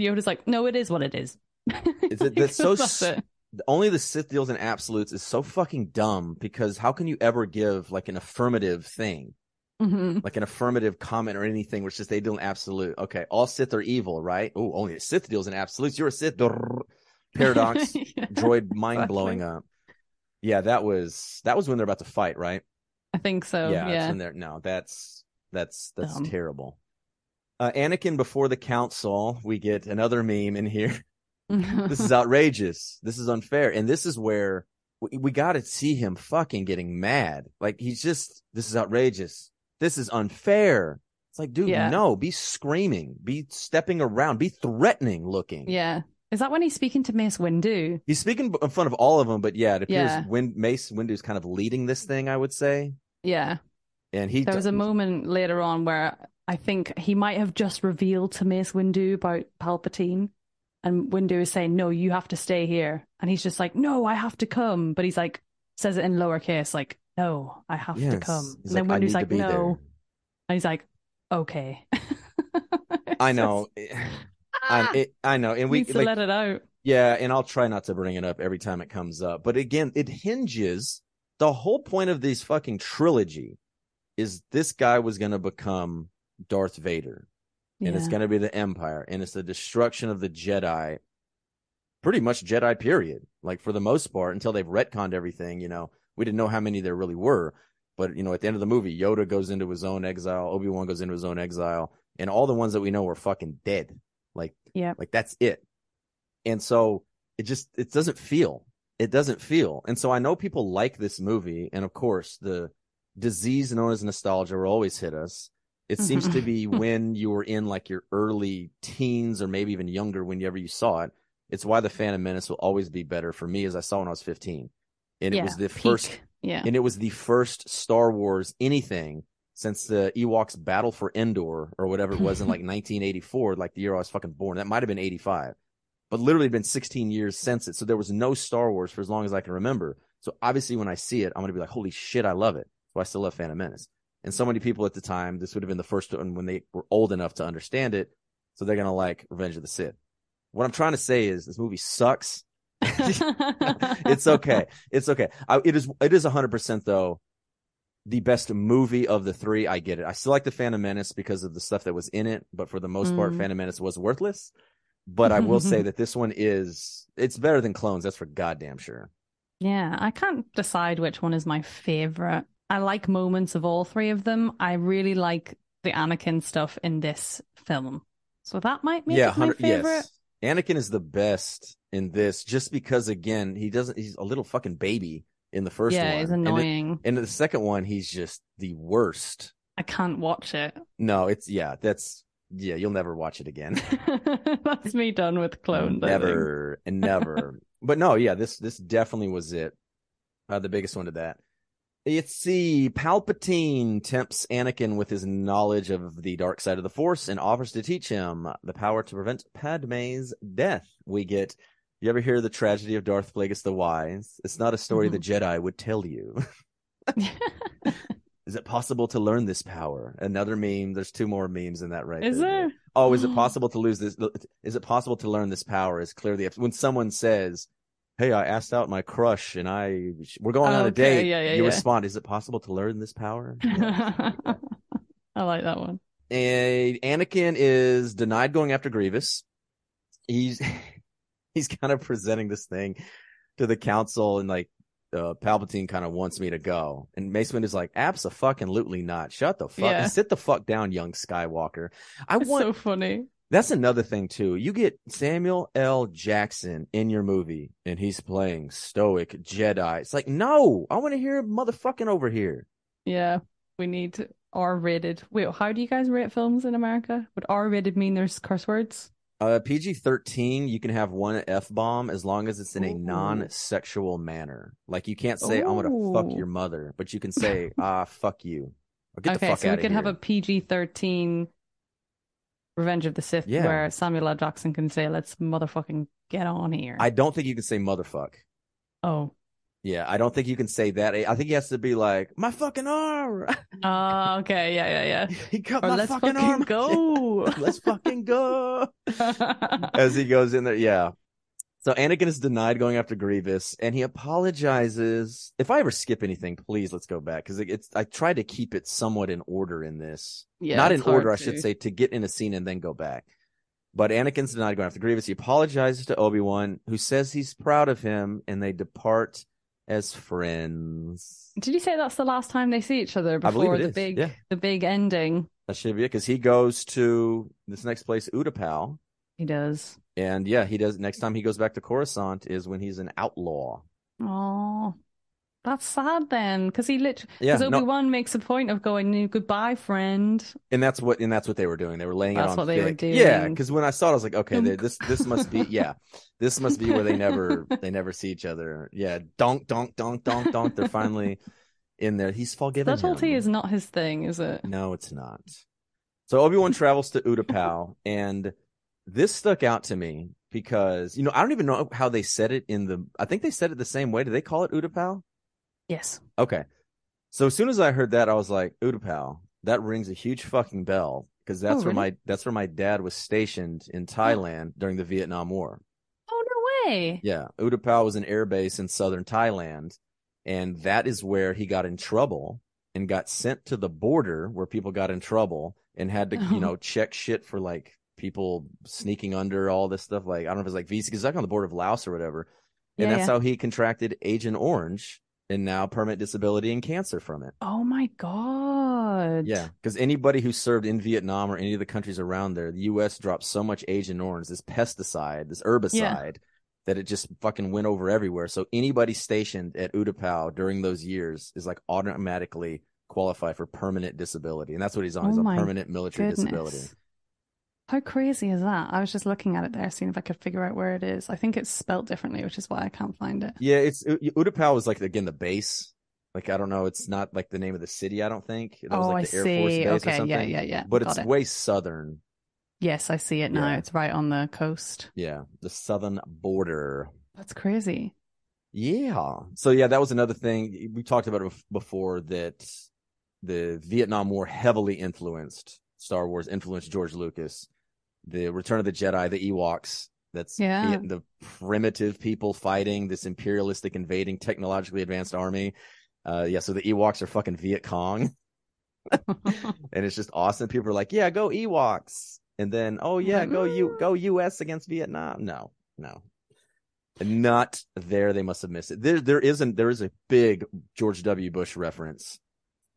Yoda's like, no, it is what it is. *laughs* It- *laughs* that's so s- it. Only the Sith deals in absolutes is so fucking dumb because how can you ever give like an affirmative thing, Mhm. like an affirmative comment or anything which is they deal in absolute? Okay, all Sith are evil, right? Oh, only a Sith deals in absolutes. You're a Sith. Paradox. *laughs* Yeah. droid mind Exactly. blowing up. Yeah, that was that was when they're about to fight, right? I think so. yeah, that's Yeah. they're no, that's that's that's Dumb. terrible. Uh, Anakin before the council, we get another meme in here. *laughs* this is *laughs* outrageous. This is unfair, and this is where we, we got to see him fucking getting mad. Like he's just, this is outrageous. This is unfair. It's like, dude, Yeah. no, be screaming, be stepping around, be threatening looking. yeah. Is that when he's speaking to Mace Windu? He's speaking in front of all of them, but yeah, it appears Yeah. Win- Mace Windu's kind of leading this thing, I would say. Yeah. And he There was a moment later on where I think he might have just revealed to Mace Windu about Palpatine. And Windu is saying, no, you have to stay here. And he's just like, no, I have to come. But he's like, says it in lowercase, like, no, I have to come. He's and like, then Windu's like, no. there. And he's like, okay. *laughs* I know. I, *laughs* it, I know. And we like, let it out. Yeah, and I'll try not to bring it up every time it comes up. But again, it hinges the whole point of this fucking trilogy is this guy was going to become Darth Vader and it's going to be the Empire and it's the destruction of the Jedi. Pretty much Jedi period. Like for the most part until they've retconned everything, you know. We didn't know how many there really were, but you know, at the end of the movie, Yoda goes into his own exile, Obi-Wan goes into his own exile, and all the ones that we know are fucking dead. Like Yeah. like that's it. And so it just it doesn't feel. It doesn't feel. And so I know people like this movie, and of course the disease known as nostalgia will always hit us. It mm-hmm. seems to be *laughs* when you were in like your early teens or maybe even younger whenever you saw it. It's why the Phantom Menace will always be better for me as I saw when I was 15. And it was the peak. first Yeah. and it was the first Star Wars anything since the Ewoks Battle for Endor or whatever it was in like *laughs* 1984, like the year I was fucking born. That might have been 85, but literally been 16 years since it. So there was no Star Wars for as long as I can remember. So obviously when I see it, I'm going to be like, holy shit, I love it. So I still love Phantom Menace. And so many people at the time, this would have been the first one when they were old enough to understand it. So they're going to like Revenge of the Sith. What I'm trying to say is this movie sucks. *laughs* it's okay. It's okay. I, it is. It is hundred percent though. The best movie of the three. I get it. I still like the Phantom Menace because of the stuff that was in it, but for the most part, Mm. Phantom Menace was worthless. But I will say *laughs* that this one is. It's better than Clones. That's for goddamn sure. Yeah, I can't decide which one is my favorite. I like moments of all three of them. I really like the Anakin stuff in this film. So that might make yeah, it my favorite. yes. Anakin is the best in this, just because again he doesn't. He's a little fucking baby in the first yeah, one. And it- annoying. And in the second one, he's just the worst. I can't watch it. No, it's yeah. That's yeah. You'll never watch it again. *laughs* That's me done with clones. Never and never. but no, yeah, this this definitely was it. Uh, the biggest one to that. It's the Palpatine tempts Anakin with his knowledge of the dark side of the Force and offers to teach him the power to prevent Padme's death. We get. You ever hear the tragedy of Darth Plagueis the Wise? It's not a story the mm-hmm. Jedi would tell you. *laughs* Is it possible to learn this power? Another meme. There's two more memes in that right Is there. there? Oh, is it *gasps* possible to lose this? Is it possible to learn this power? Is clearly when someone says, "Hey, I asked out my crush and I we're going on a Okay, date," yeah, yeah, you yeah. respond, "Is it possible to learn this power?" *laughs* Yeah. I like that one. and Anakin is denied going after Grievous. He's *laughs* he's kind of presenting this thing to the council and like uh, Palpatine kind of wants me to go, and Mace Windu is like, "Absolutely not! Shut the fuck, Yeah. sit the fuck down, young Skywalker." I It's want so funny. That's another thing too. You get Samuel L. Jackson in your movie and he's playing stoic Jedi. It's like, no, I want to hear motherfucking over here. Yeah, we need R rated. Wait, how do you guys rate films in America? Would R rated mean there's curse words? Uh, PG 13, you can have one F bomb as long as it's in a non sexual manner. Like you can't say, I'm going to fuck your mother, but you can say, ah, fuck you. Or get the okay, fuck so out we of could here. have a PG thirteen Revenge of the Sith Yeah. where Samuel L. Jackson can say, "Let's motherfucking get on here." I don't think you can say motherfuck. Oh, Yeah, I don't think you can say that. I think he has to be like my fucking arm. *laughs* oh, okay, yeah, yeah, yeah. *laughs* he cut. Or my let's fucking, fucking arm. *laughs* go. let's fucking go. As he goes in there, yeah. So Anakin is denied going after Grievous, and he apologizes. If I ever skip anything, please let's go back because it's. I tried to keep it somewhat in order in this. yeah, Not in order, I should say, to get in a scene and then go back. But Anakin's denied going after Grievous. He apologizes to Obi Wan, who says he's proud of him, and they depart as friends. Did you say that's the last time they see each other before the is, big, yeah. the big ending? That should be it because he goes to this next place, Utapau, He does. And yeah, he does. Next time he goes back to Coruscant is when he's an outlaw. Oh, that's sad then, because he literally, Yeah, because no- Obi Wan makes a point of going, "Goodbye, friend." and that's what and that's what they were doing. They were laying That's it on what they were thick. doing. Yeah, because when I saw it, I was like, okay, they, this this must be yeah, this must be where they never *laughs* they never see each other. Yeah, donk donk donk donk donk. They're finally in there. He's forgiven. Subtlety him. is not his thing, is it? No, it's not. So Obi Wan travels to Utapau, and this stuck out to me because you know I don't even know how they said it in the. I think they said it the same way. Do they call it Utapau? Yes. Okay. So as soon as I heard that, I was like, Utapau. That rings a huge fucking bell because that's Oh, where really? my that's where my dad was stationed in Thailand during the Vietnam War. Oh no way. Yeah, U-Tapao was an air base in southern Thailand, and that is where he got in trouble and got sent to the border where people got in trouble and had to, Oh. you know, check shit for like people sneaking under all this stuff. Like I don't know if it's like visa because like on the board of Laos or whatever, and Yeah, that's yeah. how he contracted Agent Orange and now permanent disability and cancer from it. Oh my god. Yeah, because anybody who served in Vietnam or any of the countries around there, the U.S. dropped so much Agent Orange, this pesticide, this herbicide, that it just fucking went over everywhere. So anybody stationed at U-Tapao during those years is like automatically qualified for permanent disability, and that's what he's on. he's Oh on permanent military disability. How crazy is that? I was just looking at it there, seeing if I could figure out where it is. I think it's spelt differently, which is why I can't find it. Yeah, it's U- U-Tapao is like again the base. Like I don't know, it's not like the name of the city. I don't think that was oh, like I the Air Force see. base or Okay, something. yeah, yeah, yeah. But Got it's it. way southern. Yes, I see it now. Yeah. It's right on the coast. Yeah, the southern border. That's crazy. Yeah. So yeah, that was another thing we talked about it before that the Vietnam War heavily influenced Star Wars, influenced George Lucas. The Return of the Jedi, the Ewoks. That's Yeah. the, the primitive people fighting this imperialistic, invading, technologically advanced army. Uh, yeah. So the Ewoks are fucking Viet Cong, *laughs* *laughs* and it's just awesome. People are like, "Yeah, go Ewoks," and then, "Oh yeah, go you *laughs* go U.S. against Vietnam." No, no, not there. They must have missed it. There, there isn't. There is a big George W. Bush reference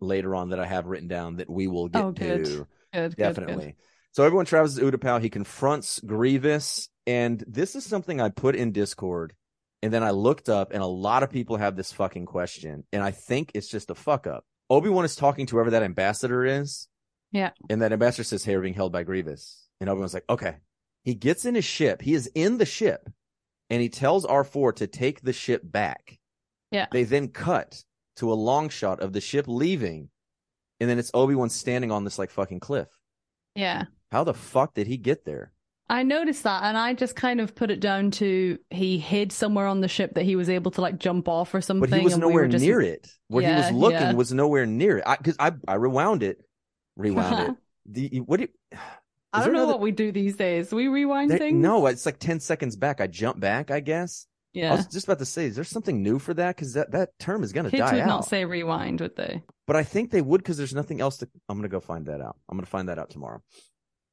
later on that I have written down that we will get Oh, to. Good, good, Definitely. good. So everyone travels to Utapau. He confronts Grievous, and this is something I put in Discord, and then I looked up, and a lot of people have this fucking question, and I think it's just a fuck up. Obi Wan is talking to whoever that ambassador is, Yeah. and that ambassador says, "Hey, we're being held by Grievous," and Obi Wan's like, "Okay." He gets in his ship. He is in the ship, and he tells R four to take the ship back. Yeah. They then cut to a long shot of the ship leaving, and then it's Obi Wan standing on this like fucking cliff. Yeah. How the fuck did he get there? I noticed that and I just kind of put it down to he hid somewhere on the ship that he was able to like jump off or something. But he was we nowhere were just... near it. Where he was looking yeah. was nowhere near it. Because I, I, rewound it, rewound it. *laughs* The what? Do you, I don't know another- what we do these days. We rewind there- things. no, it's like ten seconds back. I jump back. I guess. Yeah. I Yeah. was just about to say, is there something new for that? Because that, that term is gonna Kids die would out. not say rewind, would they? but I think they would because there's nothing else to. I'm gonna go find that out. I'm gonna find that out tomorrow.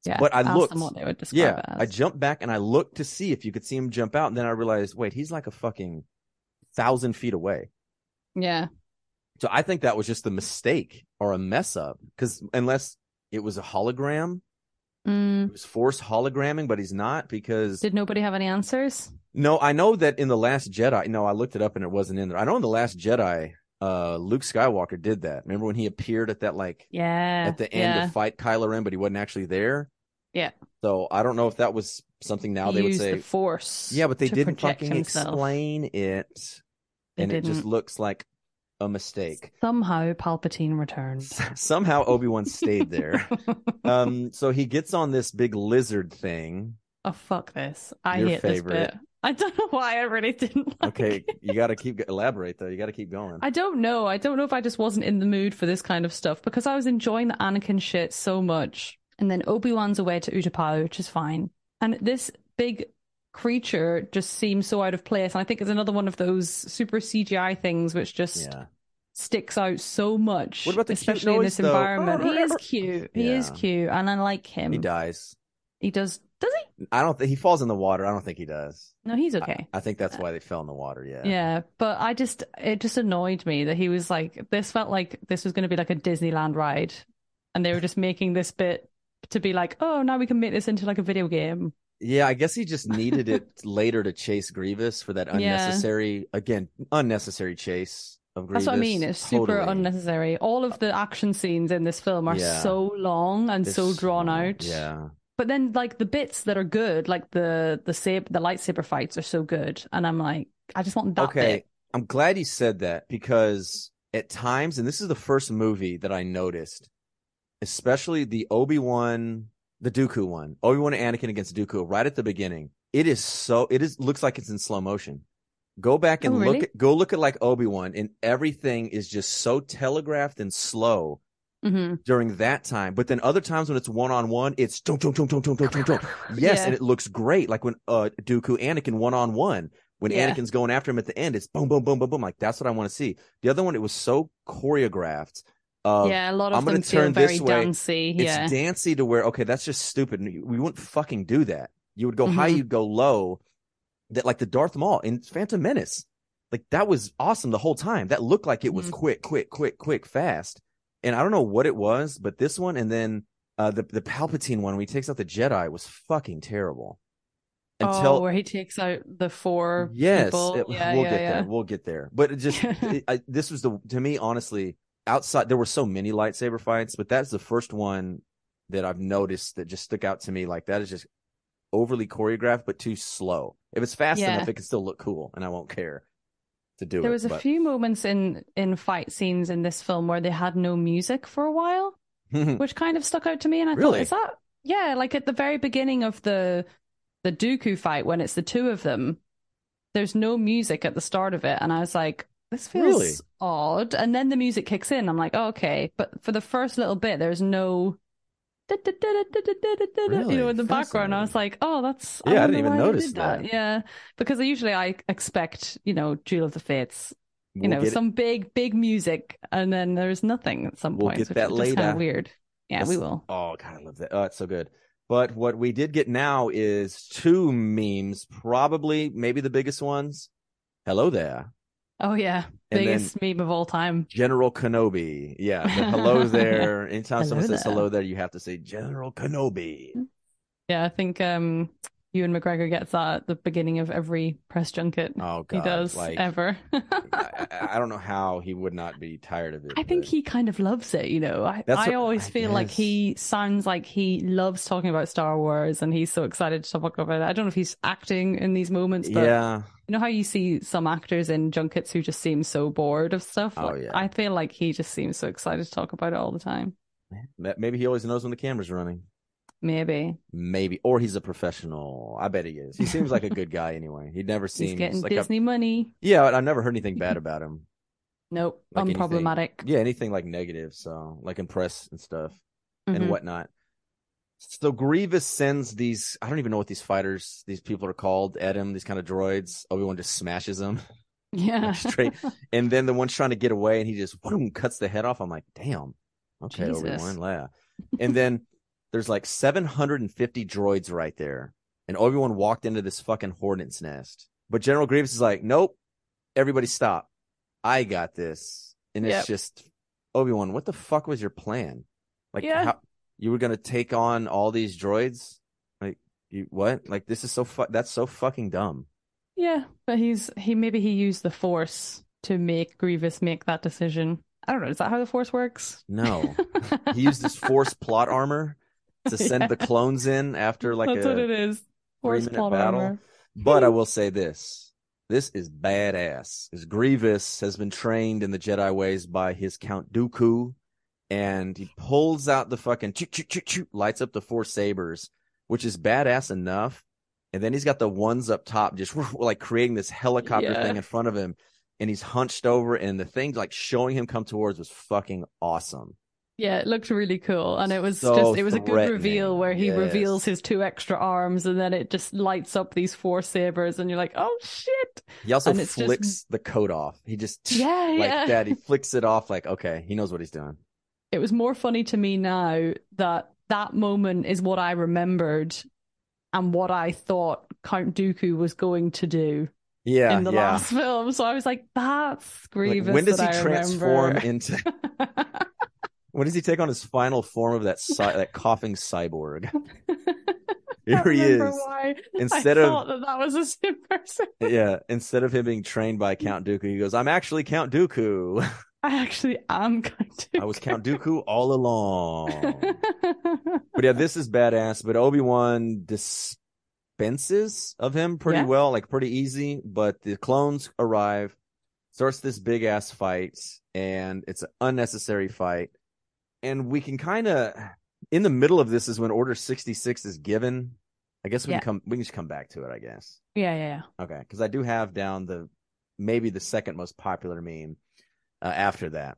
Yeah. But I looked- what they would describe Yeah, it. I jumped back and I looked to see if you could see him jump out, and then I realized, wait, he's like a fucking thousand feet away. Yeah. So I think that was just a mistake or a mess up because unless it was a hologram, Mm. he was forced hologramming, but he's not because Did nobody have any answers? no, I know that in the Last Jedi, no, I looked it up and it wasn't in there. I know in the Last Jedi, uh, Luke Skywalker did that. Remember when he appeared at that like Yeah. at the end yeah. to fight Kylo Ren, but he wasn't actually there. Yeah. So I don't know if that was something now he they would say. the force. Yeah, but they didn't fucking himself. explain it, They and it just looks like a mistake. Somehow Palpatine returned. *laughs* Somehow Obi Wan stayed there. *laughs* um, so he gets on this big lizard thing. oh fuck this! I Your hate favorite. this bit. I don't know why I really didn't. *laughs* Like Okay, it. you got to keep elaborate though. You got to keep going. I don't know. I don't know if I just wasn't in the mood for this kind of stuff because I was enjoying the Anakin shit so much. And then Obi Wan's away to Utapau, which is fine. And this big creature just seems so out of place. And I think it's another one of those super CGI things which just yeah. sticks out so much. What about the especially in this though? environment? He is *laughs* cute. He is cute, and I like him. He dies. He does. Does he? I don't think he falls in the water. I don't think he does. No, he's okay. I think that's why they fell in the water. Yeah. Yeah, but I just it just annoyed me that he was like this felt like this was going to be like a Disneyland ride, and they were just making this bit to be like, oh, now we can make this into like a video game. Yeah, I guess he just needed it *laughs* later to chase Grievous for that Yeah. unnecessary, again, unnecessary chase of Grievous. That's what I mean. It's super unnecessary. All of the action scenes in this film are Yeah. so long and They're so drawn small. out. Yeah. But then like the bits that are good, like the the sab- the lightsaber fights are so good, and I'm like, I just want that okay. bit. I'm glad you said that because at times, and this is the first movie that I noticed, especially the Obi Wan, the Dooku one, Obi Wan and Anakin against Dooku, right at the beginning. It is so. It is looks like it's in slow motion. Go back and Oh, look. At, go look at like Obi Wan, and everything is just so telegraphed and slow hmm during that time. But then other times when it's one on one, it's *laughs* yes, Yeah. and it looks great. Like when uh Dooku Anakin one on one. When Yeah. Anakin's going after him at the end, it's boom, boom, boom, boom, boom. Like that's what I want to see. The other one, it was so choreographed. Of, yeah, a lot of I'm them feel turn very dancey. It's Yeah, dancy to where okay, that's just stupid. We wouldn't fucking do that. You would go high, Mhm. you'd go low. That like the Darth Maul in Phantom Menace, like that was awesome the whole time. That looked like it was Mhm. quick, quick, quick, quick, fast. And I don't know what it was, but this one and then uh the the Palpatine one when he takes out the Jedi was fucking terrible. Until oh, where he takes out the four yes, people. it- yeah, we'll yeah, get there. We'll get there. But it just *laughs* it, I, this was the to me honestly outside there were so many lightsaber fights, but that's the first one that I've noticed that just stuck out to me like that is just overly choreographed but too slow. If it's fast Yeah. enough, it can still look cool, and I won't care to do There it. There was a but- few moments in in fight scenes in this film where they had no music for a while, *laughs* which kind of stuck out to me. And I Really? thought, is that yeah? Like at the very beginning of the the Dooku fight when it's the two of them, there's no music at the start of it, and I was like, this feels Really? odd. And then the music kicks in. I'm like, oh, okay, but for the first little bit, there's no. You know, Really? in the background, I was like, "Oh, that's Yeah, I wonder didn't even notice did that. Yeah, because usually I expect, you know, Duel of the Fates you We'll know, get it- some big, big music, and then there's nothing at some point. We'll get which that is just kind later. of weird. Yeah, we Yes. will. Oh god, I love that. Oh, it's so good. But what we did get now is two memes, probably maybe the biggest ones. Hello there. Oh yeah, And biggest meme of all time. General Kenobi. Yeah, hello there. *laughs* Anytime someone Hello says hello there, you have to say General Kenobi. Yeah, I think um, Ewan McGregor gets that at the beginning of every press junket Oh god, he does like ever. *laughs* I, I- don't know how he would not be tired of it. I think he kind of loves it, you know. I, I what- always I feel like he sounds like he loves talking about Star Wars and he's so excited to talk about it. I don't know if he's acting in these moments, but Yeah, you know how you see some actors in junkets who just seem so bored of stuff? Oh, Like, yeah. I feel like he just seems so excited to talk about it all the time. Maybe he always knows when the camera's running. Maybe. Maybe, or he's a professional. I bet he is. He seems like a good guy anyway. He never seems *laughs* He's getting like a, Disney money. yeah. I've never heard anything bad *laughs* about him. Nope. Like anything. unproblematic. Yeah, anything like negative. So like in press and stuff and Mhm. whatnot. So Grievous sends these. I don't even know what these fighters, these people are called. At him, these kind of droids. Obi Wan just smashes them. *laughs* Yeah. straight. And then the one's trying to get away, and he just boom, cuts the head off. I'm like, damn. Okay. Obi Wan, yeah. And then there's like 750 droids right there, and Obi Wan walked into this fucking hornet's nest. But General Grievous is like, nope, everybody stop. I got this, and it's Yep. just Obi Wan. What the fuck was your plan? Like, Yeah. how you were gonna take on all these droids? Like, you what? Like, this is so fu- That's so fucking dumb. Yeah, but he's he maybe he used the force to make Grievous make that decision. I don't know. Is that how the force works? No. *laughs* he used his force plot armor to *laughs* send Yeah. the clones in after like That's a what it is. Force three-minute battle. armor. but i will say this This is badass. Is Grievous has been trained in the Jedi ways by his Count Dooku, and he pulls out the fucking choo choo choo choo, lights up the four sabers, which is badass enough. And then he's got the ones up top, just *laughs* like creating this helicopter Yeah. thing in front of him, and he's hunched over, and the thing like showing him come towards was fucking awesome. Yeah, it looked really cool. And it was So just, it was a good reveal where he Yes. reveals his two extra arms and then it just lights up these four sabers and you're like, oh shit. He also And it's just- flicks the coat off. He just *laughs* Yeah, *laughs* like yeah. that. He flicks it off. Like okay, he knows what he's doing. It was more funny to me now that that moment is what I remembered and what I thought Count Dooku was going to do Yeah, in the yeah. last *laughs* film. So I was like, that's Like, Grievous. when does he I transform remember. into? When does he take on his final form of that cy- that coughing cyborg? *laughs* Here he is. Why. Instead I of thought that that was the same person. *laughs* yeah, instead of him being trained by Count Dooku, he goes, "I'm actually Count Dooku. *laughs* I actually am Count Dooku. I was Count Dooku all along." But yeah, this is badass. But Obi Wan dispenses of him pretty Yeah. well, like pretty easy. But the clones arrive, starts this big ass fight, and it's an unnecessary fight. And we can kind of, in the middle of this, is when Order sixty six is given. I guess we Yeah. can come. We can just come back to it. I guess. yeah, yeah, yeah. Okay, because I do have down the maybe the second most popular meme uh, after that.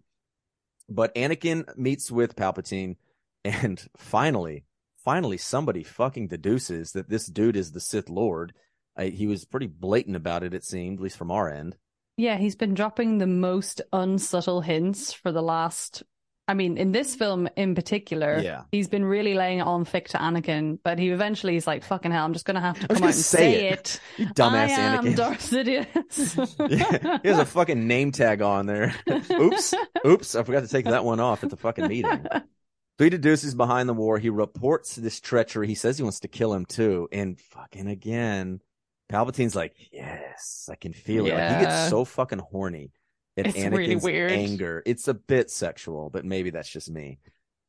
But Anakin meets with Palpatine, and *laughs* finally, finally, somebody fucking deduces that this dude is the Sith Lord. Uh, he was pretty blatant about it, it seemed, at least from our end. Yeah, he's been dropping the most unsubtle hints for the last. I mean, in this film in particular, Yeah. he's been really laying it on thick to Anakin, but he eventually is like, fucking hell, I'm just going to have to come out and say say it. it. *laughs* You dumbass I am Anakin. Darth Sidious. yeah, *laughs* he has a fucking name tag on there. *laughs* Oops, oops, I forgot to take that one off at the fucking meeting. So he deduces behind the war. He reports this treachery. He says he wants to kill him too. And fucking again, Palpatine's like, yes, I can feel it. Like, he gets so fucking horny at It's Anakin's really weird. anger. It's a bit sexual, but maybe that's just me.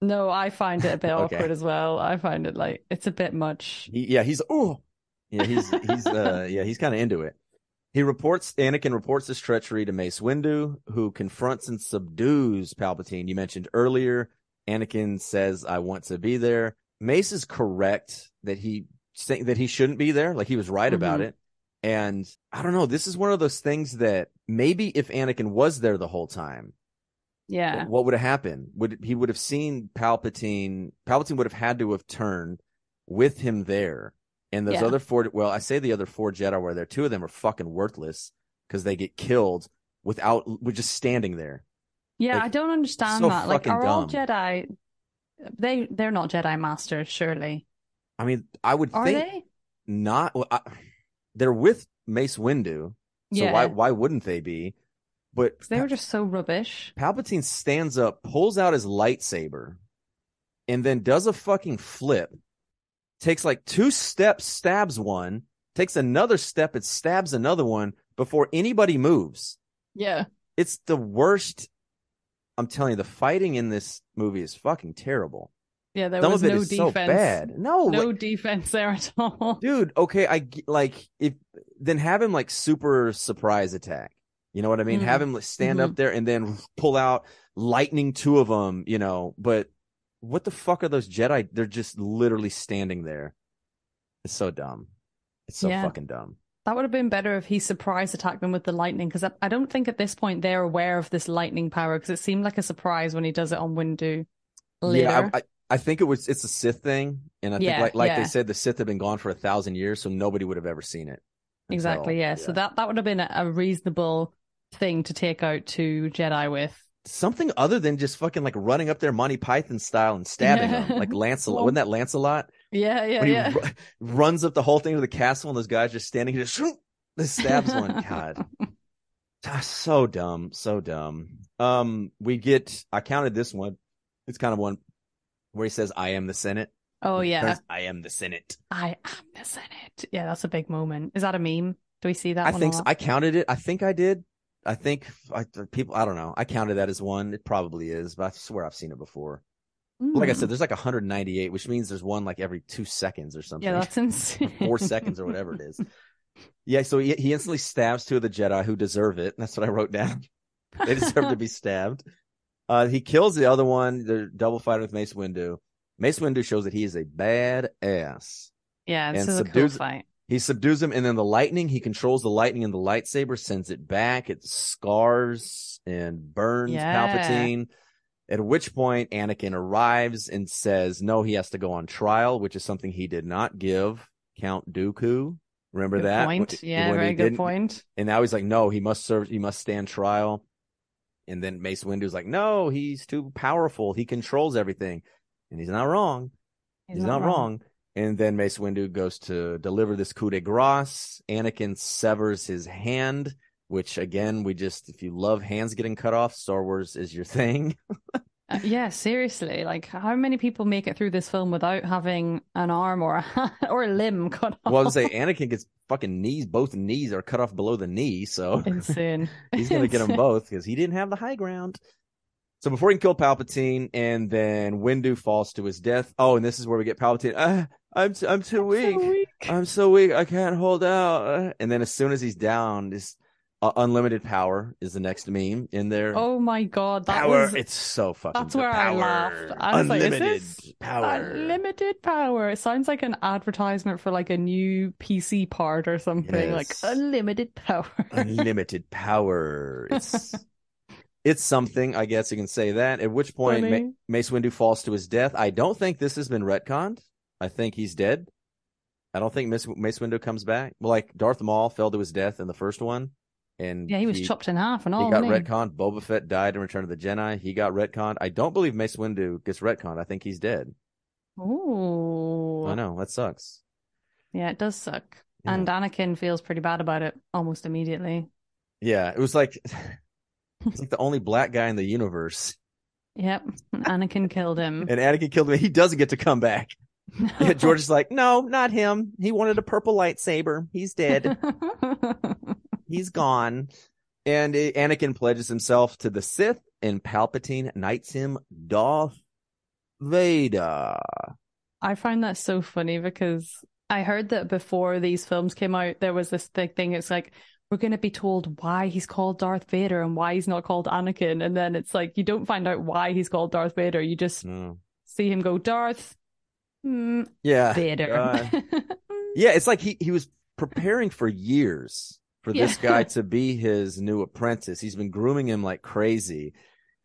No, I find it a bit *laughs* Okay. awkward as well. I find it like it's a bit much. He, yeah, he's oh, yeah, he's he's uh, *laughs* yeah, he's kind of into it. He reports Anakin reports this treachery to Mace Windu, who confronts and subdues Palpatine. You mentioned earlier, Anakin says, "I want to be there." Mace is correct that he that he shouldn't be there. Like he was right about Mhm. it. And I don't know. This is one of those things that maybe if Anakin was there the whole time, Yeah. what would have happened? Would he would have seen Palpatine? Palpatine would have had to have turned with him there, and those Yeah. other four. Well, I say the other four Jedi were there. Two of them are fucking worthless because they get killed without with just standing there. Yeah, Like, I don't understand so that. Like, are all. Jedi? They they're not Jedi masters, surely. I mean, I would Are think they? not. Well, I, they're with Mace Windu, so Yeah. why why wouldn't they be? But they were just so rubbish. Palpatine stands up, pulls out his lightsaber, and then does a fucking flip. Takes like two steps, stabs one, takes another step, it stabs another one before anybody moves. Yeah. It's the worst. I'm telling you, the fighting in this movie is fucking terrible. Yeah, there Some was no defense. so bad. No, No like- defense there at all. *laughs* dude. Okay, I like if then have him like super surprise attack. You know what I mean? Mhm. Have him stand up there and then *laughs* pull out lightning two of them. You know, but what the fuck are those Jedi? They're just literally standing there. It's so dumb. It's so Yeah. fucking dumb. That would have been better if he surprise attacked them with the lightning, because I, I don't think at this point they're aware of this lightning power, because it seemed like a surprise when he does it on Windu later. Yeah, I, I, I think it was. It's a Sith thing, and I think Yeah, like like they said, the Sith have been gone for a thousand years, so nobody would have ever seen it. until- exactly, yeah. So that, that would have been a, reasonable thing to take out to Jedi with. something other than just fucking like running up there Monty Python style and stabbing them *laughs* like Lancelot. Wasn't that Lancelot? Yeah, yeah, when he yeah. ru- runs up the whole thing to the castle and those guys just standing here, just shoot, stabs one. God, *laughs* Ah, so dumb, so dumb. Um, we get. I counted this one. It's kind of one where he says, "I am the Senate." Oh, yeah. turns, I am the Senate. I am the Senate. Yeah, that's a big moment. Is that a meme? Do we see that I think so. I counted it. I think I did. I think I, people. I don't know. I counted that as one. It probably is, but I swear I've seen it before. Like I Mm. said, there's like 198, which means there's one like every two seconds or something. Yeah, that's insane. *laughs* four seconds or whatever it is. Yeah, so he, he instantly stabs two of the Jedi who deserve it. That's what I wrote down. they deserve to be stabbed. Uh, he kills the other one. They're double fighting with Mace Windu. Mace Windu shows that he is a bad ass. Yeah, this And is a cool fight. He subdues him, and then the lightning, he controls the lightning and the lightsaber, sends it back. It scars and burns Yeah. Palpatine. At which point, Anakin arrives and says, no, he has to go on trial, which is something he did not give Count Dooku. Remember Good that? point. Yeah, when very good point. And now he's like, no, he must serve, he must stand trial. And then Mace Windu's like, no, he's too powerful. He controls everything. And he's not wrong. He's, not, wrong. And then Mace Windu goes to deliver this coup de grace. Anakin severs his hand, which again, we just, if you love hands getting cut off, Star Wars is your thing. *laughs* Uh, yeah, seriously. Like, how many people make it through this film without having an arm or a *laughs* or a limb cut off? well, I was say *laughs* Anakin gets fucking knees, both knees are cut off below the knee. So *laughs* Insane. he's going to get them both because he didn't have the high ground. So before he can kill Palpatine, and then Windu falls to his death. Oh, and this is where we get Palpatine. Ah, I'm t- I'm too weak. So weak. I'm so weak. I can't hold out. Uh, And then as soon as he's down, this uh, unlimited power is the next meme in there. Oh my god, that power! was It's so fucking. that's where I Power. laughed. I was like, is unlimited this power. unlimited power? It sounds like an advertisement for like a new PC part or something. Like unlimited power. unlimited power. It's *laughs* it's something, I guess you can say that. At which point, Ma- Mace Windu falls to his death. I don't think this has been retconned. I think he's dead. I don't think Mace, Mace Windu comes back. Well, like Darth Maul fell to his death in the first one, and yeah, he was chopped in half and all. He got retconned. Boba Fett died in Return of the Jedi. He got retconned. I don't believe Mace Windu gets retconned. I think he's dead. Ooh. I know that sucks. Yeah, it does suck. Yeah. And Anakin feels pretty bad about it almost immediately. Yeah, it was like *laughs* it's like the only black guy in the universe, Yep. Anakin killed him. *laughs* and Anakin killed him. He doesn't get to come back. Yeah, George is like, no, not him. He wanted a purple lightsaber. He's dead. *laughs* He's gone. And Anakin pledges himself to the Sith, and Palpatine knights him Darth Vader. I find that so funny because I heard that before these films came out, there was this big thing. It's like, we're going to be told why he's called Darth Vader and why he's not called Anakin. And then it's like, you don't find out why he's called Darth Vader. You just Mm. see him go, Darth mm, Yeah. Vader. Uh, *laughs* Yeah, it's like he, he was preparing for years for this Yeah. guy *laughs* to be his new apprentice. He's been grooming him like crazy.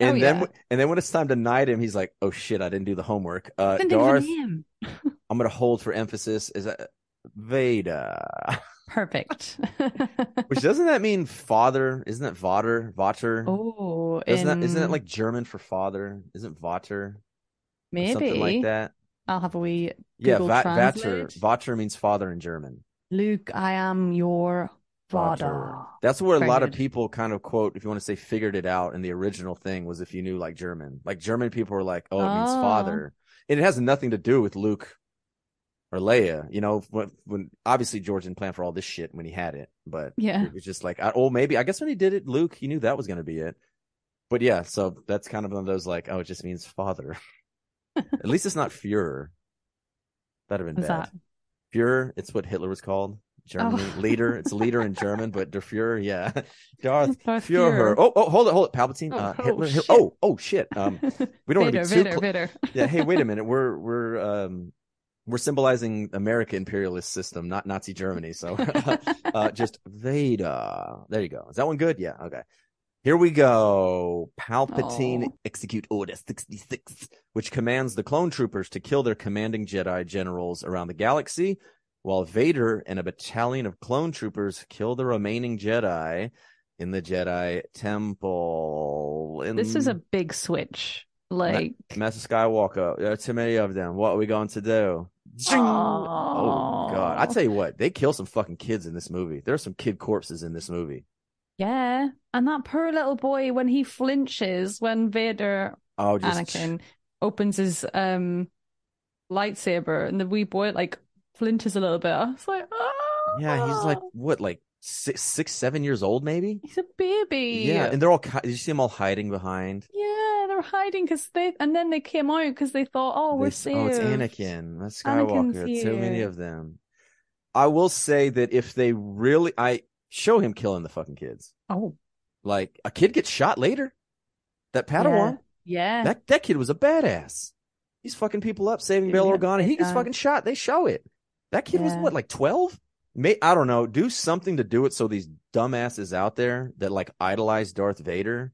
Oh, And then yeah. and then when it's time to knight him, he's like, "Oh shit, I didn't do the homework." Uh Didn't think of a Darth. *laughs* I'm going to hold for emphasis is that Vader. *laughs* Perfect. Which doesn't that mean father? Isn't that Vater? Vater? oh, isn't that, isn't that like German for father? Isn't Vater? maybe Something like that. I'll have a wee Yeah, Google Va- Vater. Vater means father in German. Luke. I am your. Vater. That's where a lot of people kind of quote, if you want to say figured it out And the original thing, was if you knew like German. Like German people were like, oh, it means Oh. father. And it has nothing to do with Luke or Leia. You know, when, when obviously George didn't plan for all this shit when he had it, but Yeah. it was just like, I, oh, maybe I guess when he did it, Luke, he knew that was going to be it. But yeah, so that's kind of one of those like, oh, it just means father. *laughs* At least it's not Führer. That'd have been What's bad. that? Führer, it's what Hitler was called. Germany Oh. leader. It's leader in *laughs* German, but Der Führer, yeah. *laughs* Darth, *laughs* Darth Führer. Fuhrer. Oh, oh, hold it, hold it. Palpatine. Oh, uh, oh, Hitler. Hit- shit. oh, oh, shit. Um, we don't want to be too. Vader, Vader. yeah. Hey, wait a minute. We're we're um we're symbolizing America imperialist system, not Nazi Germany. So, uh, just Vader. There you go. Is that one good? Yeah. Okay. Here we go. Palpatine Aw. execute order 66, which commands the clone troopers to kill their commanding Jedi generals around the galaxy, while Vader and a battalion of clone troopers kill the remaining Jedi in the Jedi Temple. In This is a big switch. Like, Master Skywalker. There are too many of them. What are we going to do? Oh God! I tell you what, they kill some fucking kids in this movie. There are some kid corpses in this movie. yeah. And that poor little boy, when he flinches, when Vader, Oh, just Anakin, opens his um lightsaber, and the wee boy, like, flinches a little bit. I was like, oh. Yeah, he's like what, like six, six, seven years old, maybe. He's a baby. Yeah, and they're all. Did you see them all hiding behind? Yeah, they're hiding because they, and then they came out because they thought, oh, we're s- safe. Oh, it's Anakin. That's Skywalker. Too many of them. I will say that if they really, I show him killing the fucking kids. Oh, Like a kid gets shot later. That Padawan, yeah. that that kid was a badass. He's fucking people up, saving Bail Organa. He gets fucking shot. They show it. That kid was what, like twelve? May I don't know. Do something to do it so these dumbasses out there that like idolize Darth Vader.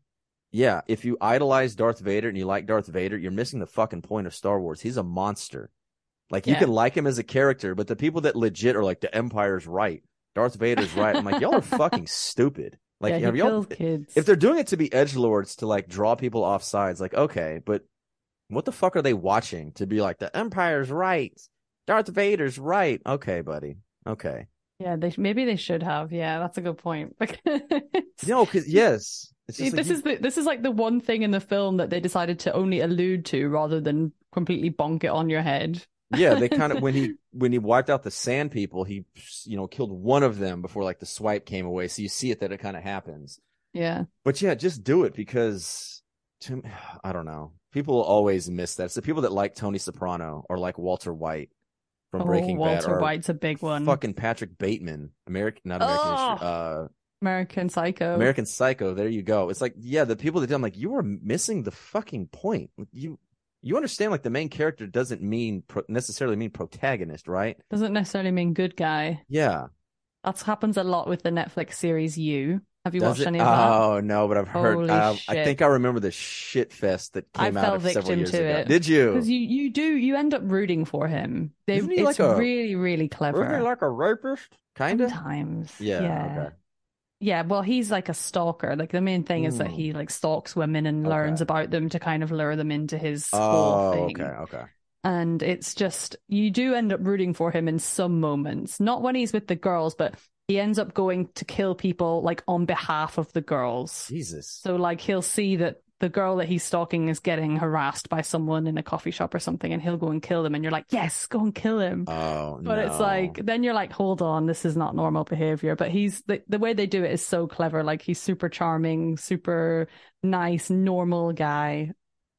Yeah, if you idolize Darth Vader and you like Darth Vader, you're missing the fucking point of Star Wars. He's a monster. Like you Yeah. can like him as a character, but the people that legit are like the Empire's right, Darth Vader's right. I'm like, y'all are *laughs* fucking stupid. Like, yeah, have y'all kids. if they're doing it to be edge lords to like draw people off sides, like okay, but what the fuck are they watching to be like the Empire's right, Darth Vader's right? Okay, buddy. Okay, yeah, they maybe they should have. Yeah, that's a good point. *laughs* no, because yes, it's See, like this is the this is like the one thing in the film that they decided to only allude to rather than completely bonk it on your head. yeah. They kind of *laughs* when he when he wiped out the Sand People, he you know killed one of them before like the swipe came away, so you see it that it kind of happens. Yeah, But yeah, just do it because to, *sighs* I don't know. People always miss that. It's the people that like Tony Soprano or like Walter White from oh, Breaking Bad Walter White's a big one. fucking Patrick Bateman, American, not American, Oh. uh, American Psycho. American Psycho. There you go. It's like, yeah, the people that do, I'm like, you are missing the fucking point. You, you understand, like the main character doesn't mean pro- necessarily mean protagonist, right? Doesn't necessarily mean good guy. Yeah. That happens a lot with the Netflix series You. Have you Does watched it? any of that? Oh no, but I've heard. Holy I shit. think I remember the shit fest that I came out fell of several victim years to ago. it. Did you? Because you, you do you end up rooting for him. They, Isn't he it's like a- really really clever. Wasn't he like a rapist? Kinda. Sometimes, Yeah. yeah. Okay. Yeah, well, he's like a stalker. Like the main thing is that Mm. he like stalks women and Okay. learns about them to kind of lure them into his whole Oh, thing. okay, okay. And it's just you do end up rooting for him in some moments. Not when he's with the girls, but he ends up going to kill people like on behalf of the girls. Jesus. So like he'll see that the girl that he's stalking is getting harassed by someone in a coffee shop or something, and he'll go and kill them. And you're like, yes, go and kill him. Oh, But it's like then you're like, hold on, this is not normal behavior. But he's the the way they do it is so clever. Like he's super charming, super nice, normal guy.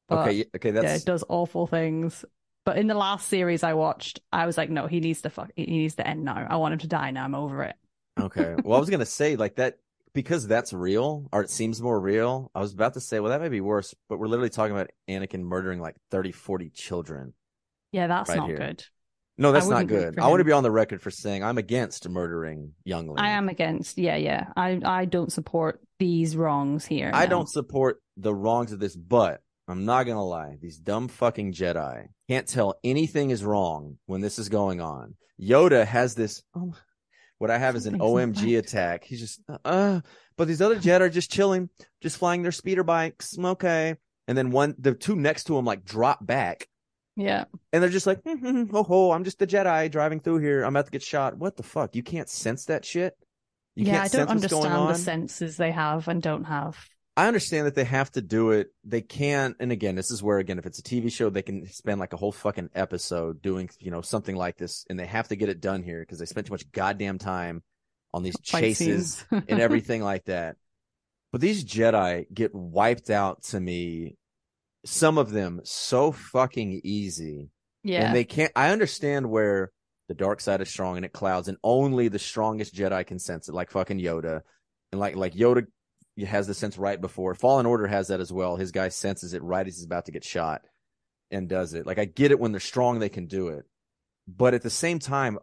But okay, okay, yeah, that's does awful things. But in the last series I watched, I was like, no, he needs to fuck. He needs to end now. I want him to die now. I'm over it. Okay. Well, I was gonna say like that because that's real, or it seems more real. I was about to say, well, that may be worse, but we're literally talking about Anakin murdering like 30, 40 children. Yeah, that's Right not here. good. No, that's not good. I want to be on the record for saying I'm against murdering younglings. I am against. Yeah, yeah. I I don't support these wrongs here. I no. don't support the wrongs of this, but I'm not gonna lie. These dumb fucking Jedi can't tell anything is wrong when this is going on. Yoda has this. Oh, what I have is an Something's OMG attack. He's just, uh, but these other Jedi are just chilling, just flying their speeder bikes. Okay, and then one, the two next to him like drop back, Yeah, and they're just like, hmm, hmm, hmm, oh ho, I'm just a Jedi driving through here. I'm about to get shot. What the fuck? You can't sense that shit. You yeah. can't I don't understand the senses they have and don't have. I understand that they have to do it. They can't. and again, this is where again, if it's a TV show, they can spend like a whole fucking episode doing, you know, something like this, and they have to get it done here because they spent too much goddamn time on these Fight chases and everything like that. But these Jedi get wiped out to me, some of them so fucking easy. yeah, And they can't, I understand where the dark side is strong and it clouds, and only the strongest Jedi can sense it, like fucking Yoda. And like, like Yoda has the sense right before. Fallen Order has that as well. His guy senses it right as he's about to get shot and does it. Like, I get it when they're strong, they can do it. But at the same time,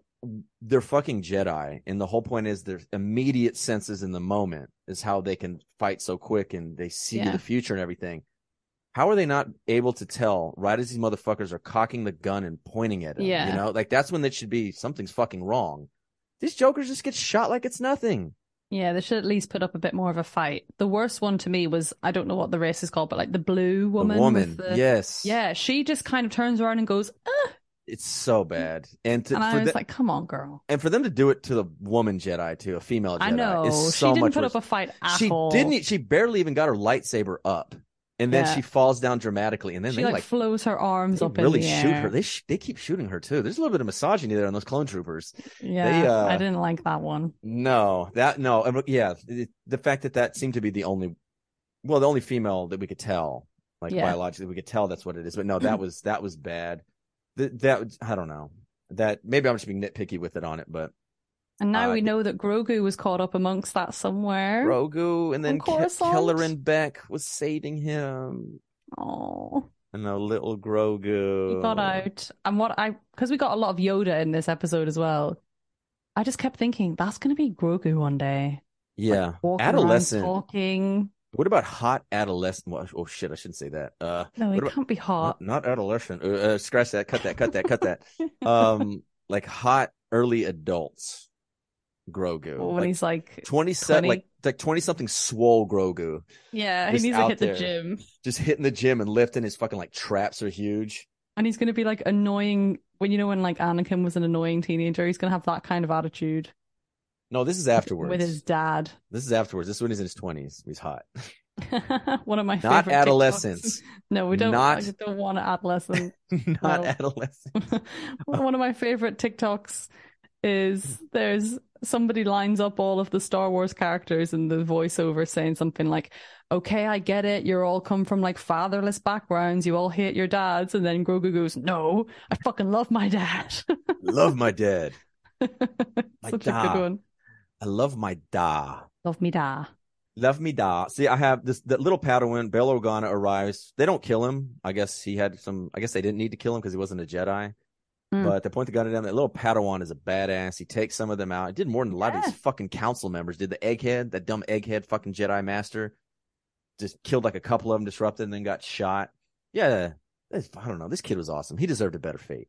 they're fucking Jedi. And the whole point is their immediate senses in the moment is how they can fight so quick and they see Yeah. the future and everything. How are they not able to tell right as these motherfuckers are cocking the gun and pointing at him? Yeah. You know, like that's when it should be something's fucking wrong. These jokers just get shot like it's nothing. Yeah. They should at least put up a bit more of a fight. The worst one to me was I don't know what the race is called, but like the blue woman. the woman, the- yes, yeah. She just kind of turns around and goes, "Ah," it's so bad. And to, and I was the- like, come on, girl. and for them to do it to the woman Jedi, to a female Jedi, I know is she so didn't much put worse. up a fight at she all. didn't. She barely even got her lightsaber up, and then Yeah. she falls down dramatically, and then she they like, like, flows her arms up really in the shoot air. her. They sh- they keep shooting her too. There's a little bit of misogyny there on those clone troopers. yeah, they, uh, I didn't like that one. No, that no, yeah, the fact that that seemed to be the only, well, the only female that we could tell, like Yeah. biologically, we could tell that's what it is. But no, that *clears throat* was that was bad. That that I don't know. That maybe I'm just being nitpicky with it on it, but And now Uh, we know that Grogu was caught up amongst that somewhere. Grogu, and then Ke-? Kelleran Beck was saving him. Oh, And a little Grogu. he got out. And what I, because we got a lot of Yoda in this episode as well. I just kept thinking that's going to be Grogu one day. Yeah. Around Adolescent. talking. What about hot adolescent? well, Oh shit, I shouldn't say that. Uh, No, he about- can't be hot. not, not adolescent. Uh, uh, scratch that. Cut that. Cut that. Cut that. *laughs* Um, like hot early adults. Grogu. when like he's like, 27, 20. like like 20 something swole Grogu yeah, he needs to hit there. the gym. just hitting the gym and lifting his fucking like traps are huge. And he's going to be like annoying when you know when like Anakin was an annoying teenager. He's going to have that kind of attitude No, this is afterwards. with his dad. This is afterwards. This is when he's in his 20s. He's hot. *laughs* One of my Not favorite adolescents. TikToks. *laughs* No, we don't. Not- I don't want an adolescent. *laughs* not No. adolescents. One of my favorite TikToks is there's somebody lines up all of the Star Wars characters and the voiceover saying something like, "Okay, I get it. You're all come from like fatherless backgrounds. You all hate your dads." And then Grogu goes, "No, I fucking love my dad." *laughs* Love my dad. *laughs* My Such a good one. I love my da. Love me da. Love me da. See, I have this that little Padawan, Bail Organa arrives. They don't kill him. I guess he had some I guess they didn't need to kill him because he wasn't a Jedi. Hmm. But they point the gun at him. That little Padawan is a badass. He takes some of them out. He did more than a lot of Yeah. these fucking council members did. The egghead, that dumb egghead fucking Jedi master, just killed like a couple of them, disrupted, and then got shot. Yeah, I don't know. This kid was awesome. He deserved a better fate.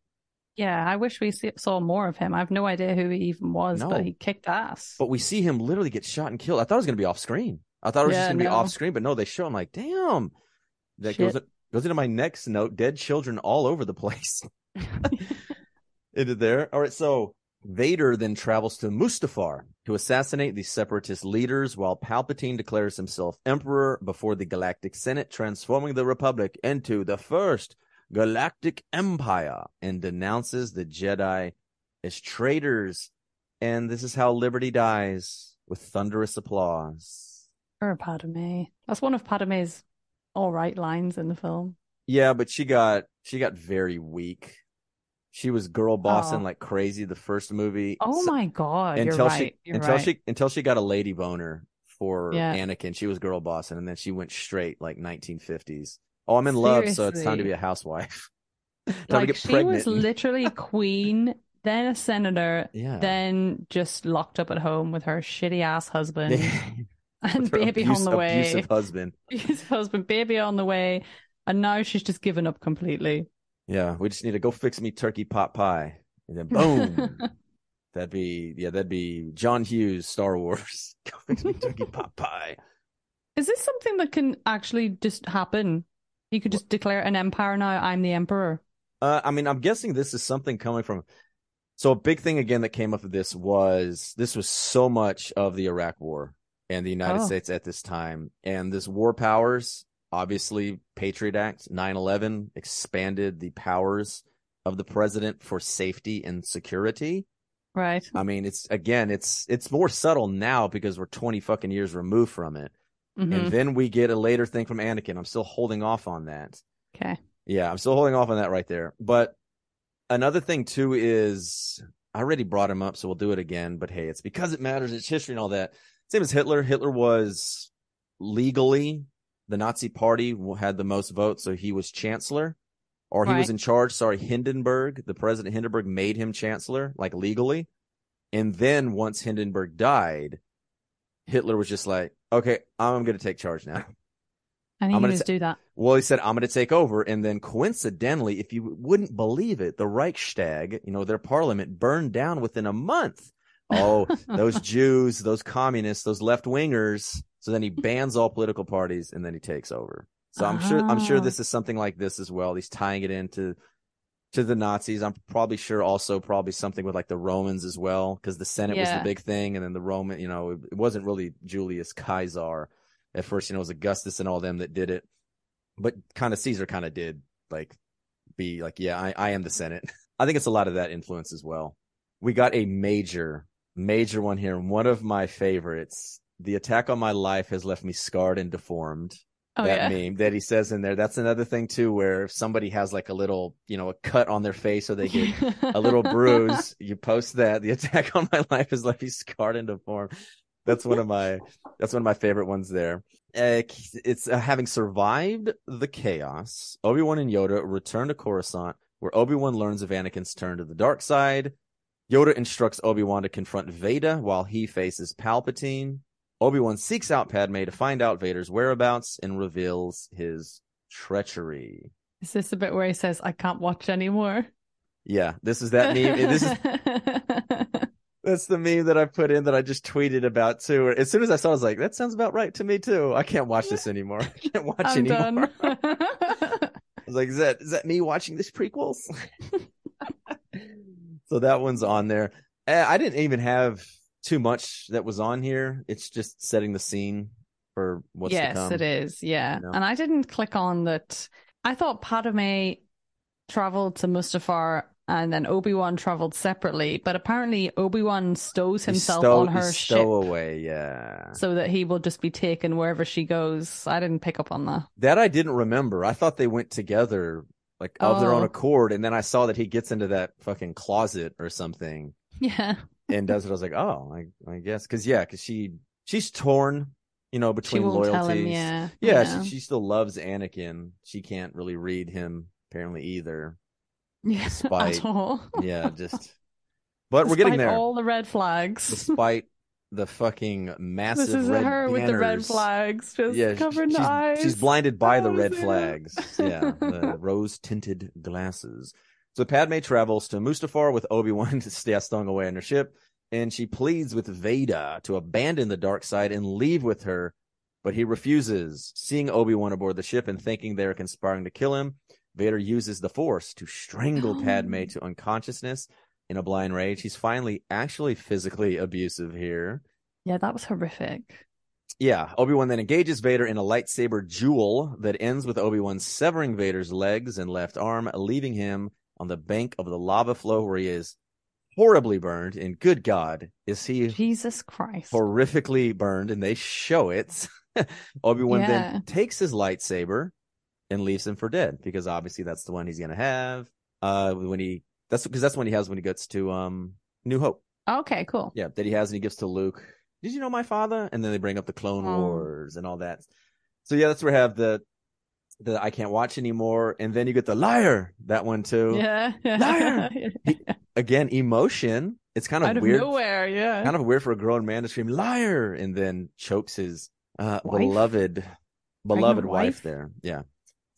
Yeah, I wish we saw more of him. I have no idea who he even was, No. but he kicked ass. But we see him literally get shot and killed. I thought it was going to be off screen. I thought it was Yeah, just going to be off screen, but no, they show. I'm like, damn. That Shit. goes goes into my next note. Dead children all over the place. *laughs* *laughs* into there. All right, so Vader then travels to Mustafar to assassinate the separatist leaders, while Palpatine declares himself emperor before the Galactic Senate, transforming the Republic into the first Galactic Empire, and denounces the Jedi as traitors. And this is how Liberty dies with thunderous applause. Or Padme. That's one of Padme's all right lines in the film. Yeah, but she got she got very weak. She was girl bossing Oh. like crazy the first movie. Oh So- my god, you're until right. she You're until right. she until she got a lady boner for Yeah. Anakin. She was girl bossing, and then she went straight like 1950s. Oh, I'm in love, so it's time to be a housewife. *laughs* time like to get she pregnant. was literally *laughs* queen, then a senator, yeah. then just locked up at home with her shitty ass husband *laughs* and baby abuse- on the way. Abusive husband. His husband, baby on the way, and now she's just given up completely. Yeah, we just need to go fix me turkey pot pie, and then boom. *laughs* that'd be yeah, that'd be John Hughes Star Wars. *laughs* go fix me turkey pot pie. Is this something that can actually just happen? You could just declare an empire now. I'm the emperor. Uh, I mean, I'm guessing this is something coming from. So a big thing again that came up of this was this was so much of the Iraq War and the United Oh. States at this time, and this war powers, obviously Patriot Act, 9/11 expanded the powers of the president for safety and security. Right. I mean, it's again, it's it's more subtle now because we're 20 fucking years removed from it, Mhm. and then we get a later thing from Anakin. I'm still holding off on that. Okay. Yeah, I'm still holding off on that right there. But another thing too is I already brought him up, so we'll do it again. But hey, it's because it matters. It's history and all that. Same as Hitler. Hitler was legally the Nazi Party had the most votes, so he was chancellor, or he was in charge. Sorry, Hindenburg, the president Hindenburg made him chancellor, like legally. And then once Hindenburg died, Hitler was just like, "Okay, I'm going to take charge now." And he I'm gonna just do that. Well, he said, I'm going to take over. And then coincidentally, if you wouldn't believe it, the Reichstag, you know, their parliament burned down within a month. Oh, *laughs* those Jews, those communists, those left wingers. So then he bans all political parties and then he takes over. So I'm sure, I'm sure this oh. is something like this as well. He's tying it into, to the Nazis. I'm probably sure also probably something with like the Romans as well, because the Senate was the big thing. And then the Roman, you know, it, it wasn't really Julius Caesar at first, you know, it was Augustus and all them that did it but kind of Caesar kind of did like be like, yeah, I, I am the Senate. *laughs* I think it's a lot of that influence as well. We got a major, major one here. One of my favorites. The attack on my life has left me scarred and deformed. Oh, that yeah. meme that he says in there. That's another thing too, where if somebody has like a little, you know, a cut on their face or they get a little bruise, *laughs* you post that. The attack on my life has left me scarred and deformed. That's one of my that's one of my favorite ones there. Uh, it's uh, having survived the chaos. Obi Wan and Yoda return to Coruscant, where Obi Wan learns of Anakin's turn to the dark side. Yoda instructs Obi Wan to confront Vader while he faces Palpatine. Obi Wan seeks out Padme to find out Vader's whereabouts and reveals his treachery. Is this the bit where he says, I can't watch anymore? Yeah, this is that meme. This is *laughs* That's the meme that I put in that I just tweeted about too. As soon as I saw, it, I was like, "That sounds about right to me too." I can't watch this anymore. I can't watch I'm anymore. *laughs* I was like, "Is that is that me watching this prequels?" *laughs* so that one's on there. Uh, I didn't even have too much that was on here. It's just setting the scene for what's yes, to come. Yes, it is. Yeah. You know? And I didn't click on that. I thought Padme traveled to Mustafar and then Obi Wan traveled separately, but apparently Obi Wan stows himself stow- on he her ship stowaway. Yeah, so that he will just be taken wherever she goes. I didn't pick up on that. that I didn't remember. I thought they went together, like of their own Oh. accord, and then I saw that he gets into that fucking closet or something. Yeah. and does it. I was like, oh, I, I guess, because yeah, because she she's torn, you know, between loyalties. him. Yeah. yeah, She, she still loves Anakin. She can't really read him apparently either. yeah. *laughs* despite- At all. Yeah, just. But we're getting there. all the red flags. Despite the fucking massive this is red her with the red flags, just Yeah, covering she's, the eyes. she's blinded by the red flags. *laughs* Yeah, the rose tinted glasses. So Padme travels to Mustafar with Obi Wan *laughs* to stay stung away on her ship, and she pleads with Vader to abandon the dark side and leave with her, but he refuses. Seeing Obi Wan aboard the ship and thinking they're conspiring to kill him, Vader uses the Force to strangle. *gasps* Padme to unconsciousness. In a blind rage, he's finally actually physically abusive here. Yeah, that was horrific. Yeah, Obi Wan then engages Vader in a lightsaber duel that ends with Obi Wan severing Vader's legs and left arm, leaving him on the bank of the lava flow where he is horribly burned. And good God, is he Jesus Christ. horrifically burned? And they show it. *laughs* Obi Wan Yeah. then takes his lightsaber and leaves him for dead because obviously that's the one he's gonna have. Uh, when he that's because that's when he has when he gets to um New Hope. Okay, cool. Yeah, that he has and he gives to Luke. Did you know my father? And then they bring up the Clone Oh. Wars and all that. So yeah, that's where we have the the I can't watch anymore, and then you get the liar that one too. Yeah. *laughs* Liar! *laughs* Again, emotion. It's kind of Out of weird. nowhere, yeah. Kind of weird for a grown man to scream liar and then chokes his uh, beloved beloved wife wife? there. Yeah.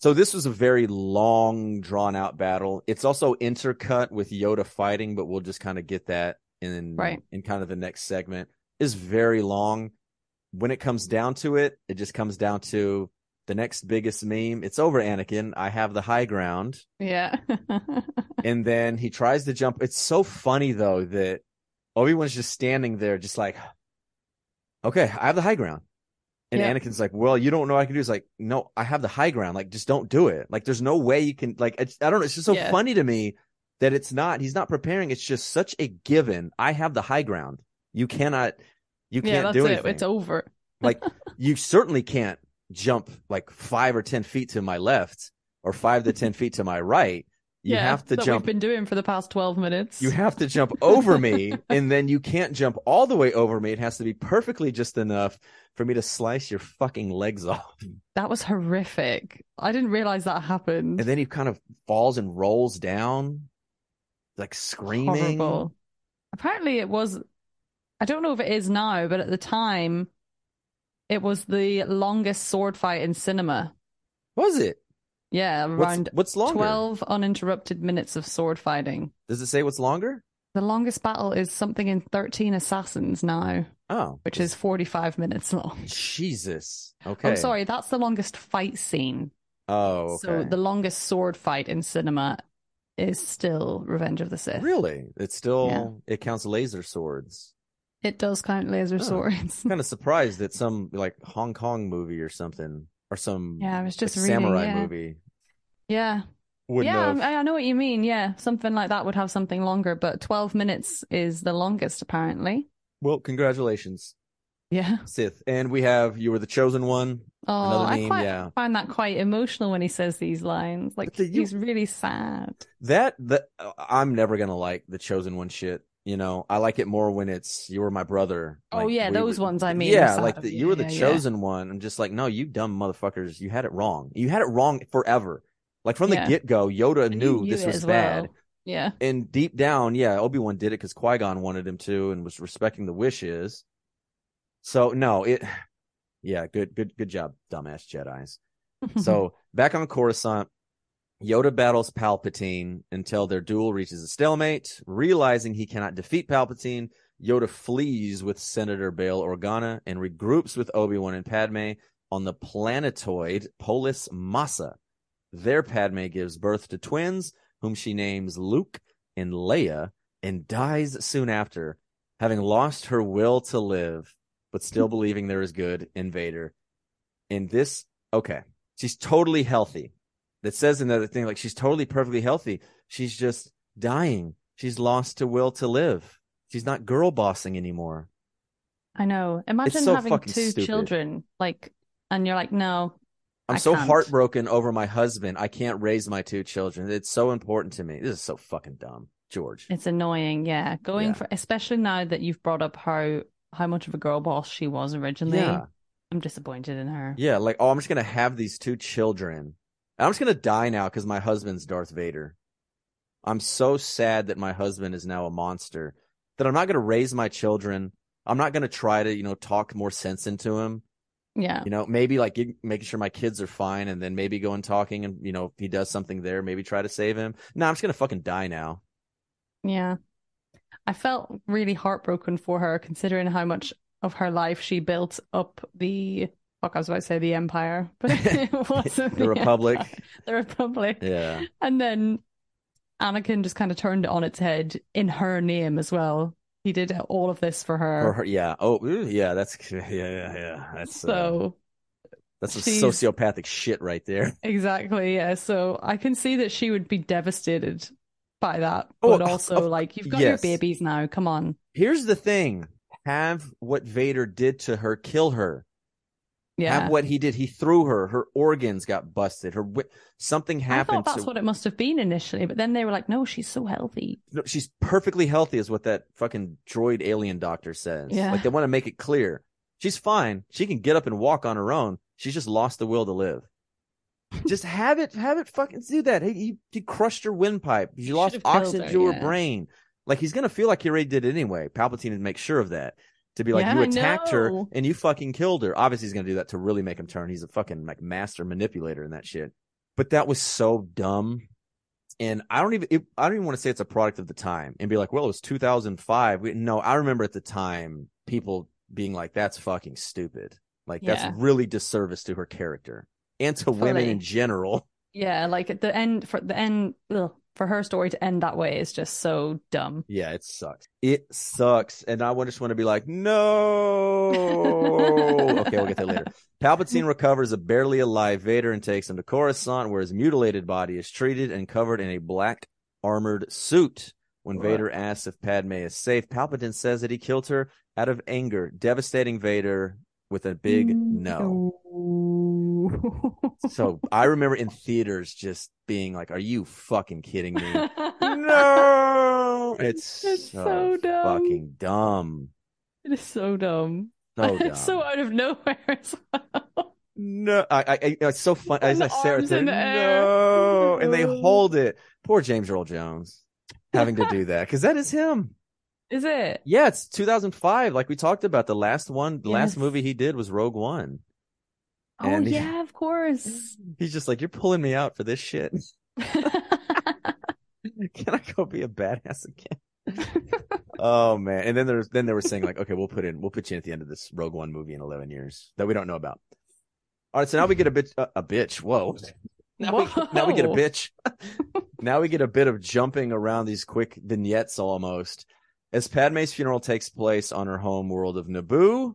So this was a very long, drawn out battle. It's also intercut with Yoda fighting, but we'll just kind of get that in Right. in kind of the next segment. Is very long. When it comes down to it, it just comes down to the next biggest meme. It's over, Anakin. I have the high ground. yeah. *laughs* And then he tries to jump. It's so funny though that Obi Wan's just standing there, just like, okay, I have the high ground. And Yeah. Anakin's like, well, you don't know what I can do. He's like, no, I have the high ground. Like, just don't do it. Like, there's no way you can, like, it's, I don't know. It's just so Yeah. funny to me that it's not, he's not preparing. It's just such a given. I have the high ground. You cannot, you yeah, can't that's do it. anything. It's over. *laughs* like, *laughs* you certainly can't jump like five or 10 feet to my left or five to 10 feet to my right. You yeah, have to jump we've been doing for the past 12 minutes. you have to jump over me, *laughs* and then you can't jump all the way over me. It has to be perfectly just enough for me to slice your fucking legs off. That was horrific. I didn't realize that happened. And then he kind of falls and rolls down, like screaming. Horrible. Apparently, it was. I don't know if it is now, but at the time, it was the longest sword fight in cinema. Was it? Yeah, around what's longer? 12 uninterrupted minutes of sword fighting. Does it say what's longer? The longest battle is something in 13 Assassins now, Oh, which is 45 minutes long. Jesus. Oh, okay. I'm sorry, that's the longest fight scene. Oh, okay. So the longest sword fight in cinema is still Revenge of the Sith. really, it's still it counts laser swords. It does count laser Oh. swords. *laughs* Kind of surprised that *laughs* some like Hong Kong movie or something or some Yeah, I was just like, reading, samurai yeah. movie yeah. yeah, have. I, I know what you mean. Yeah, something like that would have something longer, but 12 minutes is the longest, apparently. Well, congratulations. Yeah. Sith, and we have you were the chosen one. Oh, I quite yeah. find that quite emotional when he says these lines. Like the- you- he's really sad. That that uh, I'm never gonna like the chosen one shit. You know, I like it more when it's you were my brother. Oh, yeah, we those were- ones I mean Yeah, like the, you, were the yeah, yeah. chosen one. I'm just like, no, you dumb motherfuckers, you had it wrong. You had it wrong forever. Like from the Yeah. get go, Yoda knew knew this was bad. well. Yeah. And deep down, yeah, Obi Wan did it because Qui Gon wanted him to and was respecting the wishes. So no, it, *sighs* yeah, good, good, good job, dumbass Jedi's. So *laughs* back on Coruscant, Yoda battles Palpatine until their duel reaches a stalemate. Realizing he cannot defeat Palpatine, Yoda flees with Senator Bail Organa and regroups with Obi-Wan and Padme on the planetoid Polis Massa. There, Padme gives birth to twins, whom she names Luke and Leia, and dies soon after, having lost her will to live, but still *laughs* believing there is good in Vader. In this, okay, she's totally healthy. That says another thing, like she's totally perfectly healthy. She's just dying. She's lost to will to live. She's not girl bossing anymore. I know. Imagine so having two stupid. children, like, and you're like, no, I'm I so can't. heartbroken over my husband. I can't raise my two children. It's so important to me. This is so fucking dumb, George. it's annoying. Yeah, going Yeah. for, especially now that you've brought up how how much of a girl boss she was originally. Yeah. I'm disappointed in her. Yeah, like oh, I'm just gonna have these two children. I'm just gonna die now because my husband's Darth Vader. I'm so sad that my husband is now a monster. That I'm not gonna raise my children. I'm not gonna try to, you know, talk more sense into him. Yeah. You know, maybe like making sure my kids are fine, and then maybe going talking, and you know, if he does something there, maybe try to save him. No, I'm just gonna fucking die now. Yeah. I felt really heartbroken for her considering how much of her life she built up the fuck I was about to say the empire, but *laughs* it *laughs* wasn't The Republic. Empire. The Republic. Yeah, And then Anakin just kind of turned it on its head in her name as well. He did all of this for her. or her, yeah. Oh, yeah. That's *laughs* yeah, yeah, yeah. That's uh, so that's some sociopathic shit right there. *laughs* exactly, yeah. So I can see that she would be devastated by that. Oh, But also of- like you've got yes. your babies now. Come on. Here's the thing: have what Vader did to her kill her. Yeah. Have what he did. He threw her. Her organs got busted. Her something I happened. thought that's to, what it must have been initially, but then they were like, "No, she's so healthy." No, she's perfectly healthy, is what that fucking droid alien doctor says. Yeah. Like they want to make it clear. She's fine. She can get up and walk on her own. She's just lost the will to live. *laughs* just have it, have it fucking do that. He, he crushed her windpipe. She lost oxygen her, to her brain. Like he's gonna feel like he already did it anyway. Palpatine would make sure of that. To be like, Yeah, you attacked her and you fucking killed her. Obviously, he's gonna do that to really make him turn. He's a fucking like master manipulator in that shit. But that was so dumb. And I don't even, it, I don't even want to say it's a product of the time and be like, well, it was 2005. We, no, I remember at the time people being like, that's fucking stupid. Like Yeah. that's really disservice to her character and to women in general. Yeah, like at the end for the end ugh, for her story to end that way is just so dumb. Yeah, it sucks. It sucks. And I just want to be like, no. *laughs* okay, we'll get there later. Palpatine recovers a barely alive Vader and takes him to Coruscant, where his mutilated body is treated and covered in a black armored suit. When Right. Vader asks if Padme is safe, Palpatine says that he killed her out of anger, devastating Vader with a big no. No. So I remember in theaters just being like, "Are you fucking kidding me?" *laughs* no, it's, It's so, so dumb. fucking dumb. It is so dumb. So dumb. *laughs* It's so out of nowhere as well. no, I, I, I, it's so fun. As I say, air. no, and they *laughs* hold it. Poor James Earl Jones having to do that because that is him. Is it? Yeah, it's 2005. Like we talked about, the last one, the last movie he did was Rogue One. Oh And he- yeah, of course. *laughs* He's just like, "You're pulling me out for this shit. *laughs* *laughs* Can I go be a badass again?" Oh man! And then there's then they were saying like, okay, we'll put in we'll put you in at the end of this Rogue One movie in 11 years that we don't know about. All right, so now we get a bit uh, a bitch. Whoa! Now we, now we get a bitch. now we get a bit of jumping around these quick vignettes almost. As Padme's funeral takes place on her home world of Naboo,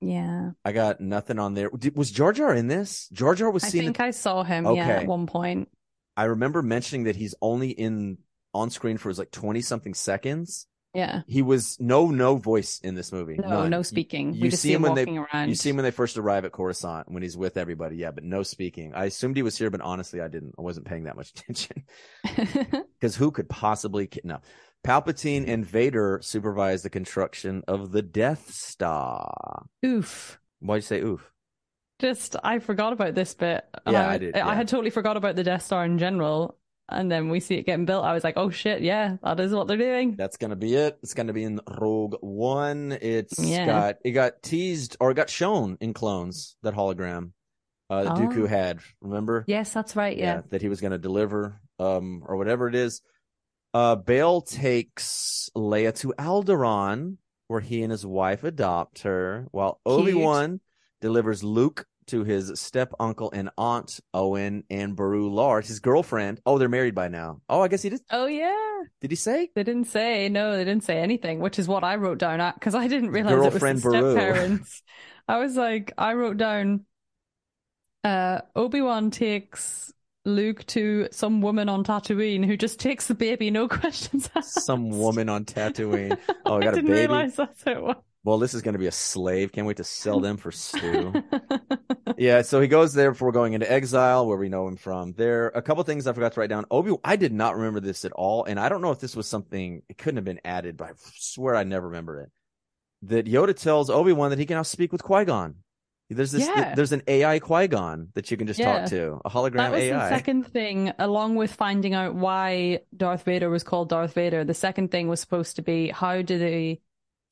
yeah, I got nothing on there. Did, was Jar Jar in this? Jar Jar was seen. I think I saw him. Yeah, Okay. at one point. I remember mentioning that he's only in on screen for his like 20 something seconds. Yeah. He was no no voice in this movie. No, None. no speaking. You, we just see him him when they walking around. you see him when they first arrive at Coruscant when he's with everybody. Yeah, but no speaking. I assumed he was here, but honestly, I didn't. I wasn't paying that much *laughs* attention *laughs* because who could possibly no. Palpatine and Vader supervise the construction of the Death Star. Oof. Why'd you say oof? Just I forgot about this bit. Yeah, I did, I had totally forgot about the Death Star in general. And then we see it getting built. I was like, oh shit, yeah, that is what they're doing. That's gonna be it. It's gonna be in Rogue One. It's Yeah. got it got teased or it got shown in clones that hologram uh, that Oh. Dooku had. Remember? Yes, that's right. Yeah. that he was gonna deliver, um, or whatever it is. Uh, Bail takes Leia to Alderaan, where he and his wife adopt her, while Obi Wan delivers Luke to his step uncle and aunt Owen and Beru Lars, his girlfriend. Oh, they're married by now. Oh, I guess he did. Oh yeah. Did he say? They didn't say no. They didn't say anything, which is what I wrote down at because I didn't realize it was Girlfriend Beru. step parents. I was like, I wrote down, uh, Obi Wan takes Luke to some woman on Tatooine who just takes the baby, no *laughs* questions asked. Some woman on Tatooine. Oh, I *laughs* got a didn't baby. realize that's it was. Well, this is going to be a slave. Can't wait to sell them for stew. *laughs* yeah, so he goes there before going into exile, where we know him from. There, a couple things I forgot to write down. Obi, I did not remember this at all, and I don't know if this was something. It couldn't have been added, but I swear I never remember it. That Yoda tells Obi Wan that he can now speak with Qui Gon. There's this. Yeah. There's an AI Qui Gon that you can just Yeah. talk to, a hologram That was AI. the second thing, along with finding out why Darth Vader was called Darth Vader. The second thing was supposed to be how do they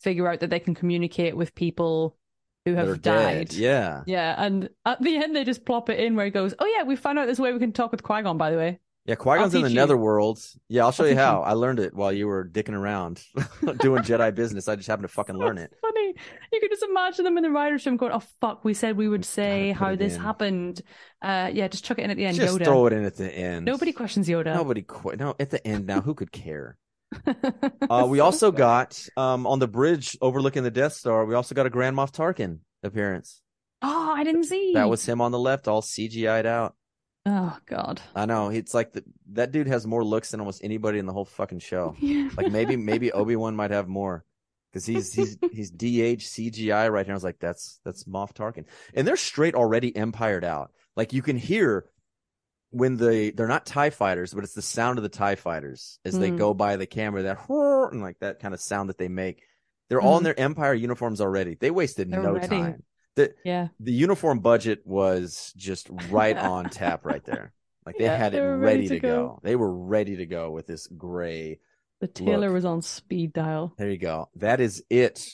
figure out that they can communicate with people who have are dead. died? Yeah, Yeah, and at the end they just plop it in where he goes, "Oh yeah, we found out there's a way we can talk with Qui Gon." By the way, yeah. Qui Gon's in the you. netherworld. Yeah, I'll show I'll you how. you. I learned it while you were dicking around *laughs* doing Jedi *laughs* business. I just happened to fucking learn it. funny. You could just imagine them in the writers' room going, "Oh fuck, we said we would say how this in. happened." Uh, yeah, just chuck it in at the end. Just Yoda. throw it in at the end. Nobody questions Yoda. Nobody quit. No, at the end now, who could care? *laughs* Uh, we also got um on the bridge overlooking the Death Star. We also got a Grand Moff Tarkin appearance. Oh, I didn't see. That was him on the left, all CGI'd out. Oh God. I know. It's like the, that dude has more looks than almost anybody in the whole fucking show. *laughs* Like maybe maybe Obi Wan might have more because *laughs* he's he's he's DH CGI right here. I was like, that's that's Moff Tarkin, and they're straight already empired out. Like you can hear when they they're not Tie fighters, but it's the sound of the Tie fighters as they Mm. go by the camera. That *laughs* and like that kind of sound that they make. They're all in Mhm. their Empire uniforms already. They wasted They're no ready. time. The yeah. the uniform budget was just right *laughs* on tap right there. Like they Yeah, had it they ready, ready to to go. go. They were ready to go with this gray The tailor Look. was on speed dial. there you go. That is it.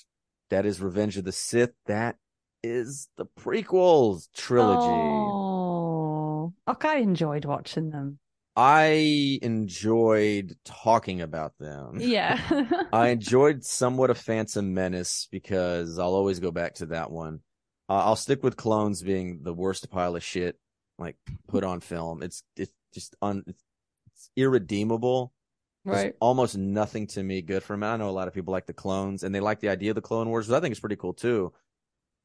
That is Revenge of the Sith. That is the prequels trilogy. Oh, okay, I enjoyed watching them. I enjoyed talking about them. Yeah. *laughs* I *laughs* enjoyed somewhat of Phantom Menace because I'll always go back to that one. Uh, I'll stick with Clones being the worst pile of shit like put on film. It's it's just un it's, it's irredeemable. There's right. almost nothing to me good from it. I know a lot of people like the clones and they like the idea of the Clone Wars, which I think is pretty cool too.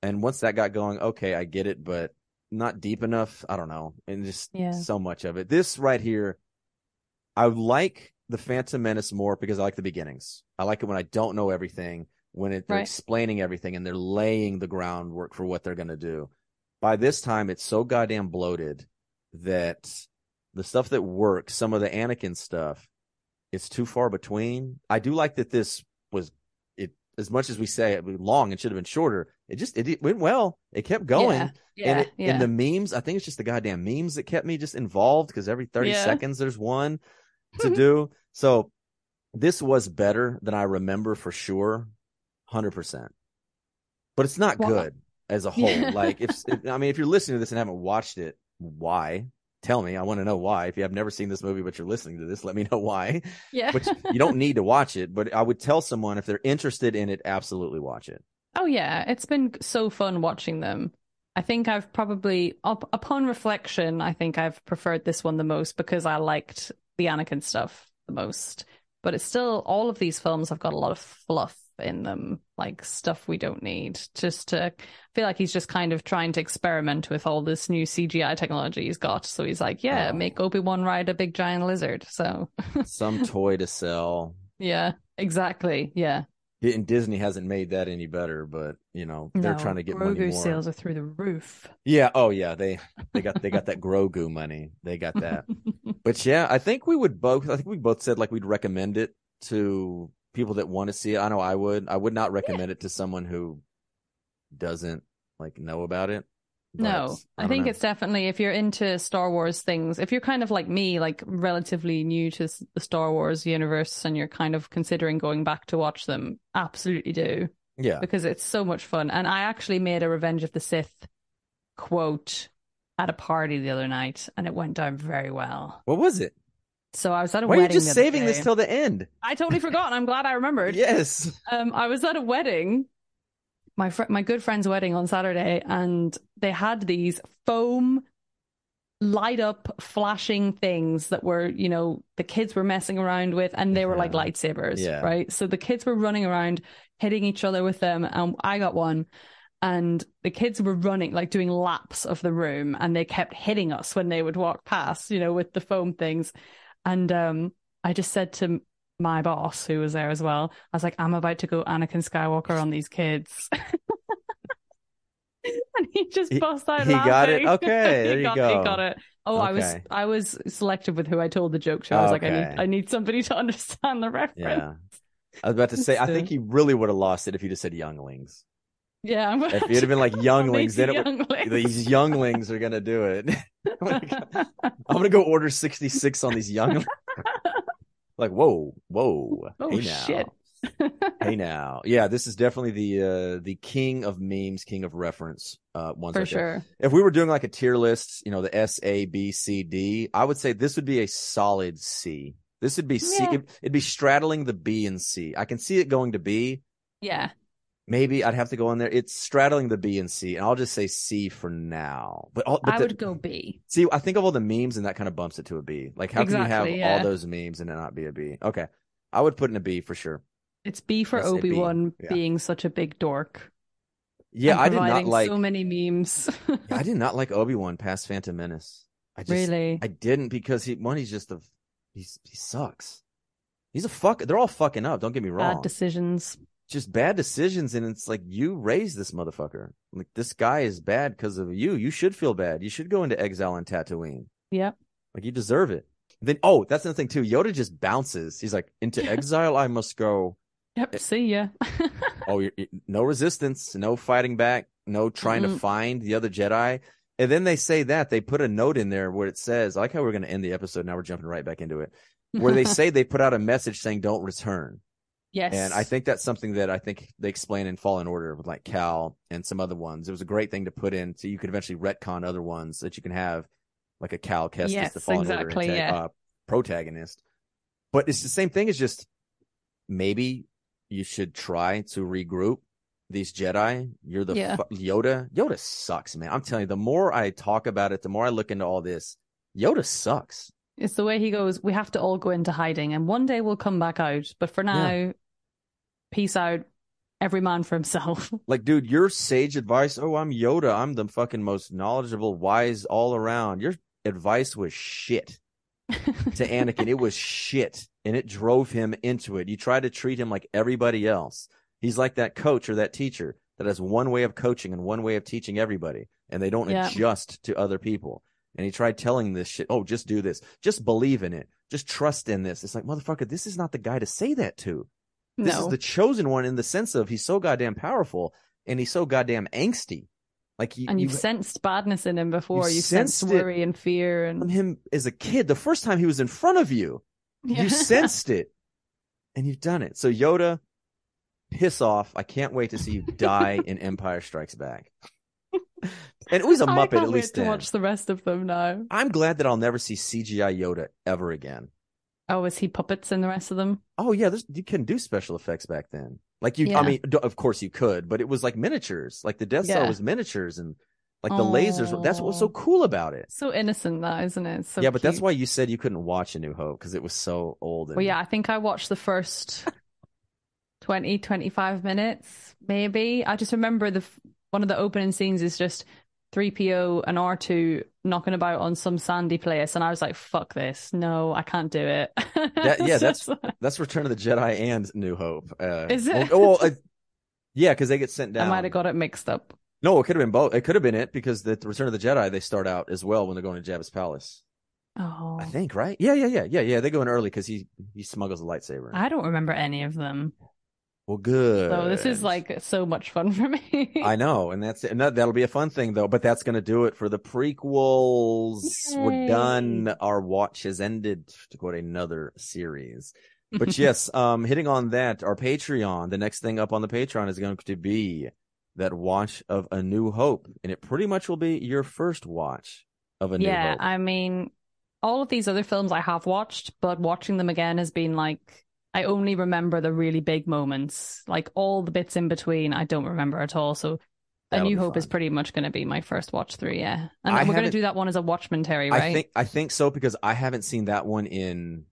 And once that got going, okay, I get it, but not deep enough. I don't know. And just Yeah. so much of it. This right here, I like the Phantom Menace more because I like the beginnings. I like it when I don't know everything, when it, they're Right. explaining everything and they're laying the groundwork for what they're going to do. By this time, it's so goddamn bloated that the stuff that works, some of the Anakin stuff, it's too far between. I do like that this was it as much as we say it was long, it should have been shorter. It just it, it went well. It kept going. Yeah. Yeah. And, it, yeah. and the memes, I think it's just the goddamn memes that kept me just involved because every 30 Yeah. seconds there's one to *laughs* do. So this was better than I remember for sure. 100%. But it's not Well, good as a *laughs* whole. Yeah. Like if, if I mean if you're listening to this and haven't watched it, why? Tell me. I want to know why. If you have never seen this movie but you're listening to this, let me know why. yeah. But you don't need to watch it, but I would tell someone if they're interested in it, absolutely watch it. Oh yeah, it's been so fun watching them. I think I've probably, up, upon reflection, I think I've preferred this one the most because I liked the Anakin stuff the most. But it's still, all of these films have got a lot of fluff in them, like stuff we don't need. Just to I feel like he's just kind of trying to experiment with all this new CGI technology he's got. So he's like, yeah, Oh. make Obi Wan ride a big giant lizard. So *laughs* Some toy to sell. Yeah, exactly. Yeah. And Disney hasn't made that any better, but you know they're No, trying to get Grogu money more. sales are through the roof. Yeah. Oh yeah. They they got they got that Grogu money. They got that. *laughs* But yeah, I think we would both. I think we both said like we'd recommend it to people that want to see it. I know I would. I would not recommend it to someone who doesn't like know about it. But No, I, don't think know. it's definitely if you're into Star Wars things, if you're kind of like me, like relatively new to the Star Wars universe and you're kind of considering going back to watch them, absolutely do yeah. because it's so much fun. And I actually made a Revenge of the Sith quote at a party the other night and it went down very well. What was it? So I was at a Why are you just saving this till the end? I totally forgot and I'm glad I remembered. *laughs* Yes. Um, I was at a wedding, my fr- my good friend's wedding on Saturday, and they had these foam light up flashing things that were, you know, the kids were messing around with, and they were like lightsabers, Yeah. right? So the kids were running around hitting each other with them, and I got one. And the kids were running, like doing laps of the room, and they kept hitting us when they would walk past, you know, with the foam things. And um, I just said to my boss, who was there as well, I was like, I'm about to go Anakin Skywalker on these kids. *laughs* and he just He- bust out he got it? laughing. Okay, *laughs* He there you got- go. He got it. Oh, I was I was selective with who I told the joke to. I was like, I need I need somebody to *laughs* understand the reference. Yeah. I was about to say, I think he really would have lost it if he just said younglings. Yeah. I'm If he'd have been like younglings, then it would, younglings. these younglings are gonna do it. I'm gonna go order 66 on these younglings. Like, whoa, whoa. Oh, hey now. shit. hey now. Yeah, this is definitely the uh the king of memes, king of reference uh ones For there. sure. If we were doing like a tier list, you know, the S, A, B, C, D, I would say this would be a solid C. This would be C. Yeah. It'd be straddling the B and C. I can see it going to B. Yeah. Maybe I'd have to go in there. It's straddling the B and C, and I'll just say C for now. But, all, but I the- would go B. see. I think of all the memes, and that kind of bumps it to a B. Like, how can you have yeah. all those memes and it not be a B? Okay, I would put in a B for sure. It's B for I'd say B. Obi Wan Yeah. being such a big dork. Yeah, *laughs* I did not like. so many memes. I did not like Obi Wan past Phantom Menace. I just, really? I didn't because he one, he's just a he's he sucks. He's a fuck. They're all fucking up. Don't get me wrong. Bad decisions. Just bad decisions, and it's like you raised this motherfucker. Like this guy is bad because of you. You should feel bad. You should go into exile on Tatooine. Yep. Like you deserve it. Then oh, that's the thing too. Yoda just bounces. He's like, into exile I must go. Yep. Eh, see ya. *laughs* Oh, you're, no resistance, no fighting back, no trying to Mm-mm. find the other Jedi. And then they say that they put a note in there where it says, I like how we're going to end the episode. Now we're jumping right back into it, where they *laughs* say they put out a message saying don't return. Yes. And I think that's something that I think they explain in Fallen Order with like Cal and some other ones. It was a great thing to put in so you could eventually retcon other ones that you can have like a Cal Kestis, Yes, the Fallen exactly, Order yeah. uh, protagonist. But it's the same thing as just maybe you should try to regroup these Jedi. You're the Yeah. fu- Yoda. Yoda sucks, man. I'm telling you, the more I talk about it, the more I look into all this. Yoda sucks. It's the way he goes, we have to all go into hiding and one day we'll come back out. But for now, peace out. Every man for himself. *laughs* Like, dude, your sage advice. Oh, I'm Yoda. I'm the fucking most knowledgeable, wise all around. Your advice was shit *laughs* to Anakin. it was shit. And it drove him into it. You try to treat him like everybody else. He's like that coach or that teacher that has one way of coaching and one way of teaching everybody, and they don't Yeah. adjust to other people. And he tried telling this shit, oh, just do this. Just believe in it. Just trust in this. It's like, motherfucker, this is not the guy to say that to. This no. is the chosen one in the sense of he's so goddamn powerful and he's so goddamn angsty. Like you, and you've you sensed badness in him before. You You've sensed, sensed worry and fear from and him as a kid, the first time he was in front of you, Yeah. you *laughs* sensed it and you've done it. So Yoda, piss off. I can't wait to see you die in Empire Strikes Back. And it was a Muppet can't at wait least to then. watch the rest of them now. I'm glad that I'll never see CGI Yoda ever again. Oh, is he puppets in the rest of them? Oh yeah, there's, you couldn't do special effects back then. Like you, I mean, of course you could, but it was like miniatures. Like the Death Star was miniatures, and like the lasers. That's what was so cool about it. So innocent, that isn't it? So yeah, but that's why you said you couldn't watch A New Hope because it was so old. And, Well, yeah, I think I watched the first *laughs* 20, 25 minutes, maybe. I just remember the one of the opening scenes is just 3PO and R2 knocking about on some sandy place, and I was like, "Fuck this! No, I can't do it." That, yeah, *laughs* that's that's Return of the Jedi and New Hope. Uh, Is it? Well, well, uh, yeah, because they get sent down. I might have got it mixed up. No, it could have been both. It could have been it because the Return of the Jedi they start out as well when they're going to Jabba's palace. Oh, I think, right? Yeah, yeah, yeah, yeah, yeah. They go in early because he he smuggles a lightsaber. I don't remember any of them. Well, good. So this is like so much fun for me. *laughs* I know, and that's and that, that'll be a fun thing though. But that's going to do it for the prequels. We're done. Our watch has ended. To quote another series. But *laughs* yes, um, hitting on that, our Patreon. The next thing up on the Patreon is going to be that watch of A New Hope, and it pretty much will be your first watch of A New yeah, Hope. I mean, all of these other films I have watched, but watching them again has been like I only remember the really big moments. Like all the bits in between, I don't remember at all. So. A That'll New be Hope is pretty much going to be my first watch through, yeah. And I we're going to do that one as a Watchman Terry, right? I think I think so because I haven't seen that one in.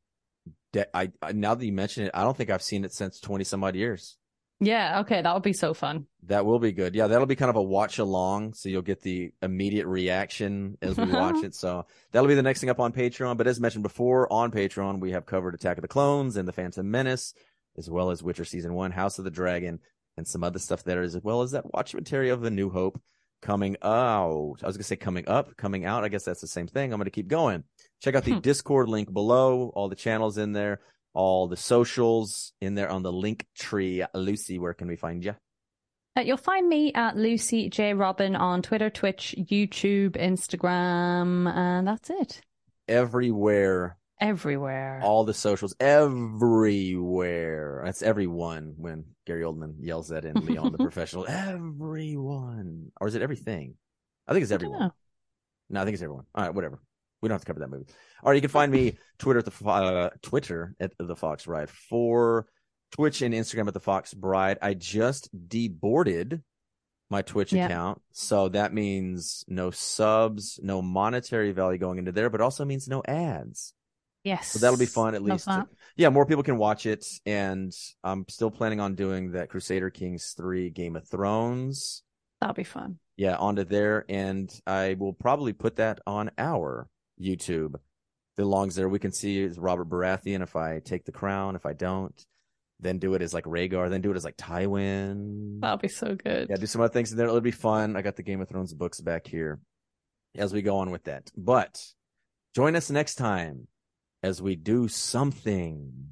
De- I, I now that you mention it, I don't think I've seen it since twenty some odd years. Yeah, okay, that would be so fun. That will be good. Yeah, that'll be kind of a watch along, so you'll get the immediate reaction as we *laughs* watch it. So that'll be the next thing up on Patreon. But as mentioned before, on Patreon we have covered Attack of the Clones and The Phantom Menace, as well as Witcher season one, House of the Dragon, and some other stuff there, as well as that Watchmen Terry of the New Hope coming out. I was gonna say coming up, coming out. I guess that's the same thing. I'm gonna keep going. Check out the Hmm. Discord link below. All the channels in there, all the socials in there on the link tree. Lucy, where can we find you? Uh, you'll find me at Lucy J Robyn on Twitter, Twitch, YouTube, Instagram, and that's it. Everywhere, Everywhere. all the socials, everywhere. That's everyone when Gary Oldman yells that in Leon the *laughs* Professional. Everyone. Or is it everything? I think it's everyone. No, I think it's everyone. All right, whatever. We don't have to cover that movie. All right, you can find me Twitter at the uh, Twitter at the Fox Bride for Twitch and Instagram at the Fox Bride. I just deboarded my Twitch account, so that means no subs, no monetary value going into there, but also means no ads. Yes. So that'll be fun at least. that. Yeah, more people can watch it, and I'm still planning on doing that Crusader Kings three Game of Thrones That'll be fun. yeah, onto there, and I will probably put that on our YouTube. The longs there, we can see is Robert Baratheon. If I take the crown, if I don't, then do it as like Rhaegar, then do it as like Tywin. That'll be so good. Yeah, do some other things in there. It'll be fun. I got the Game of Thrones books back here as we go on with that. But join us next time as we do something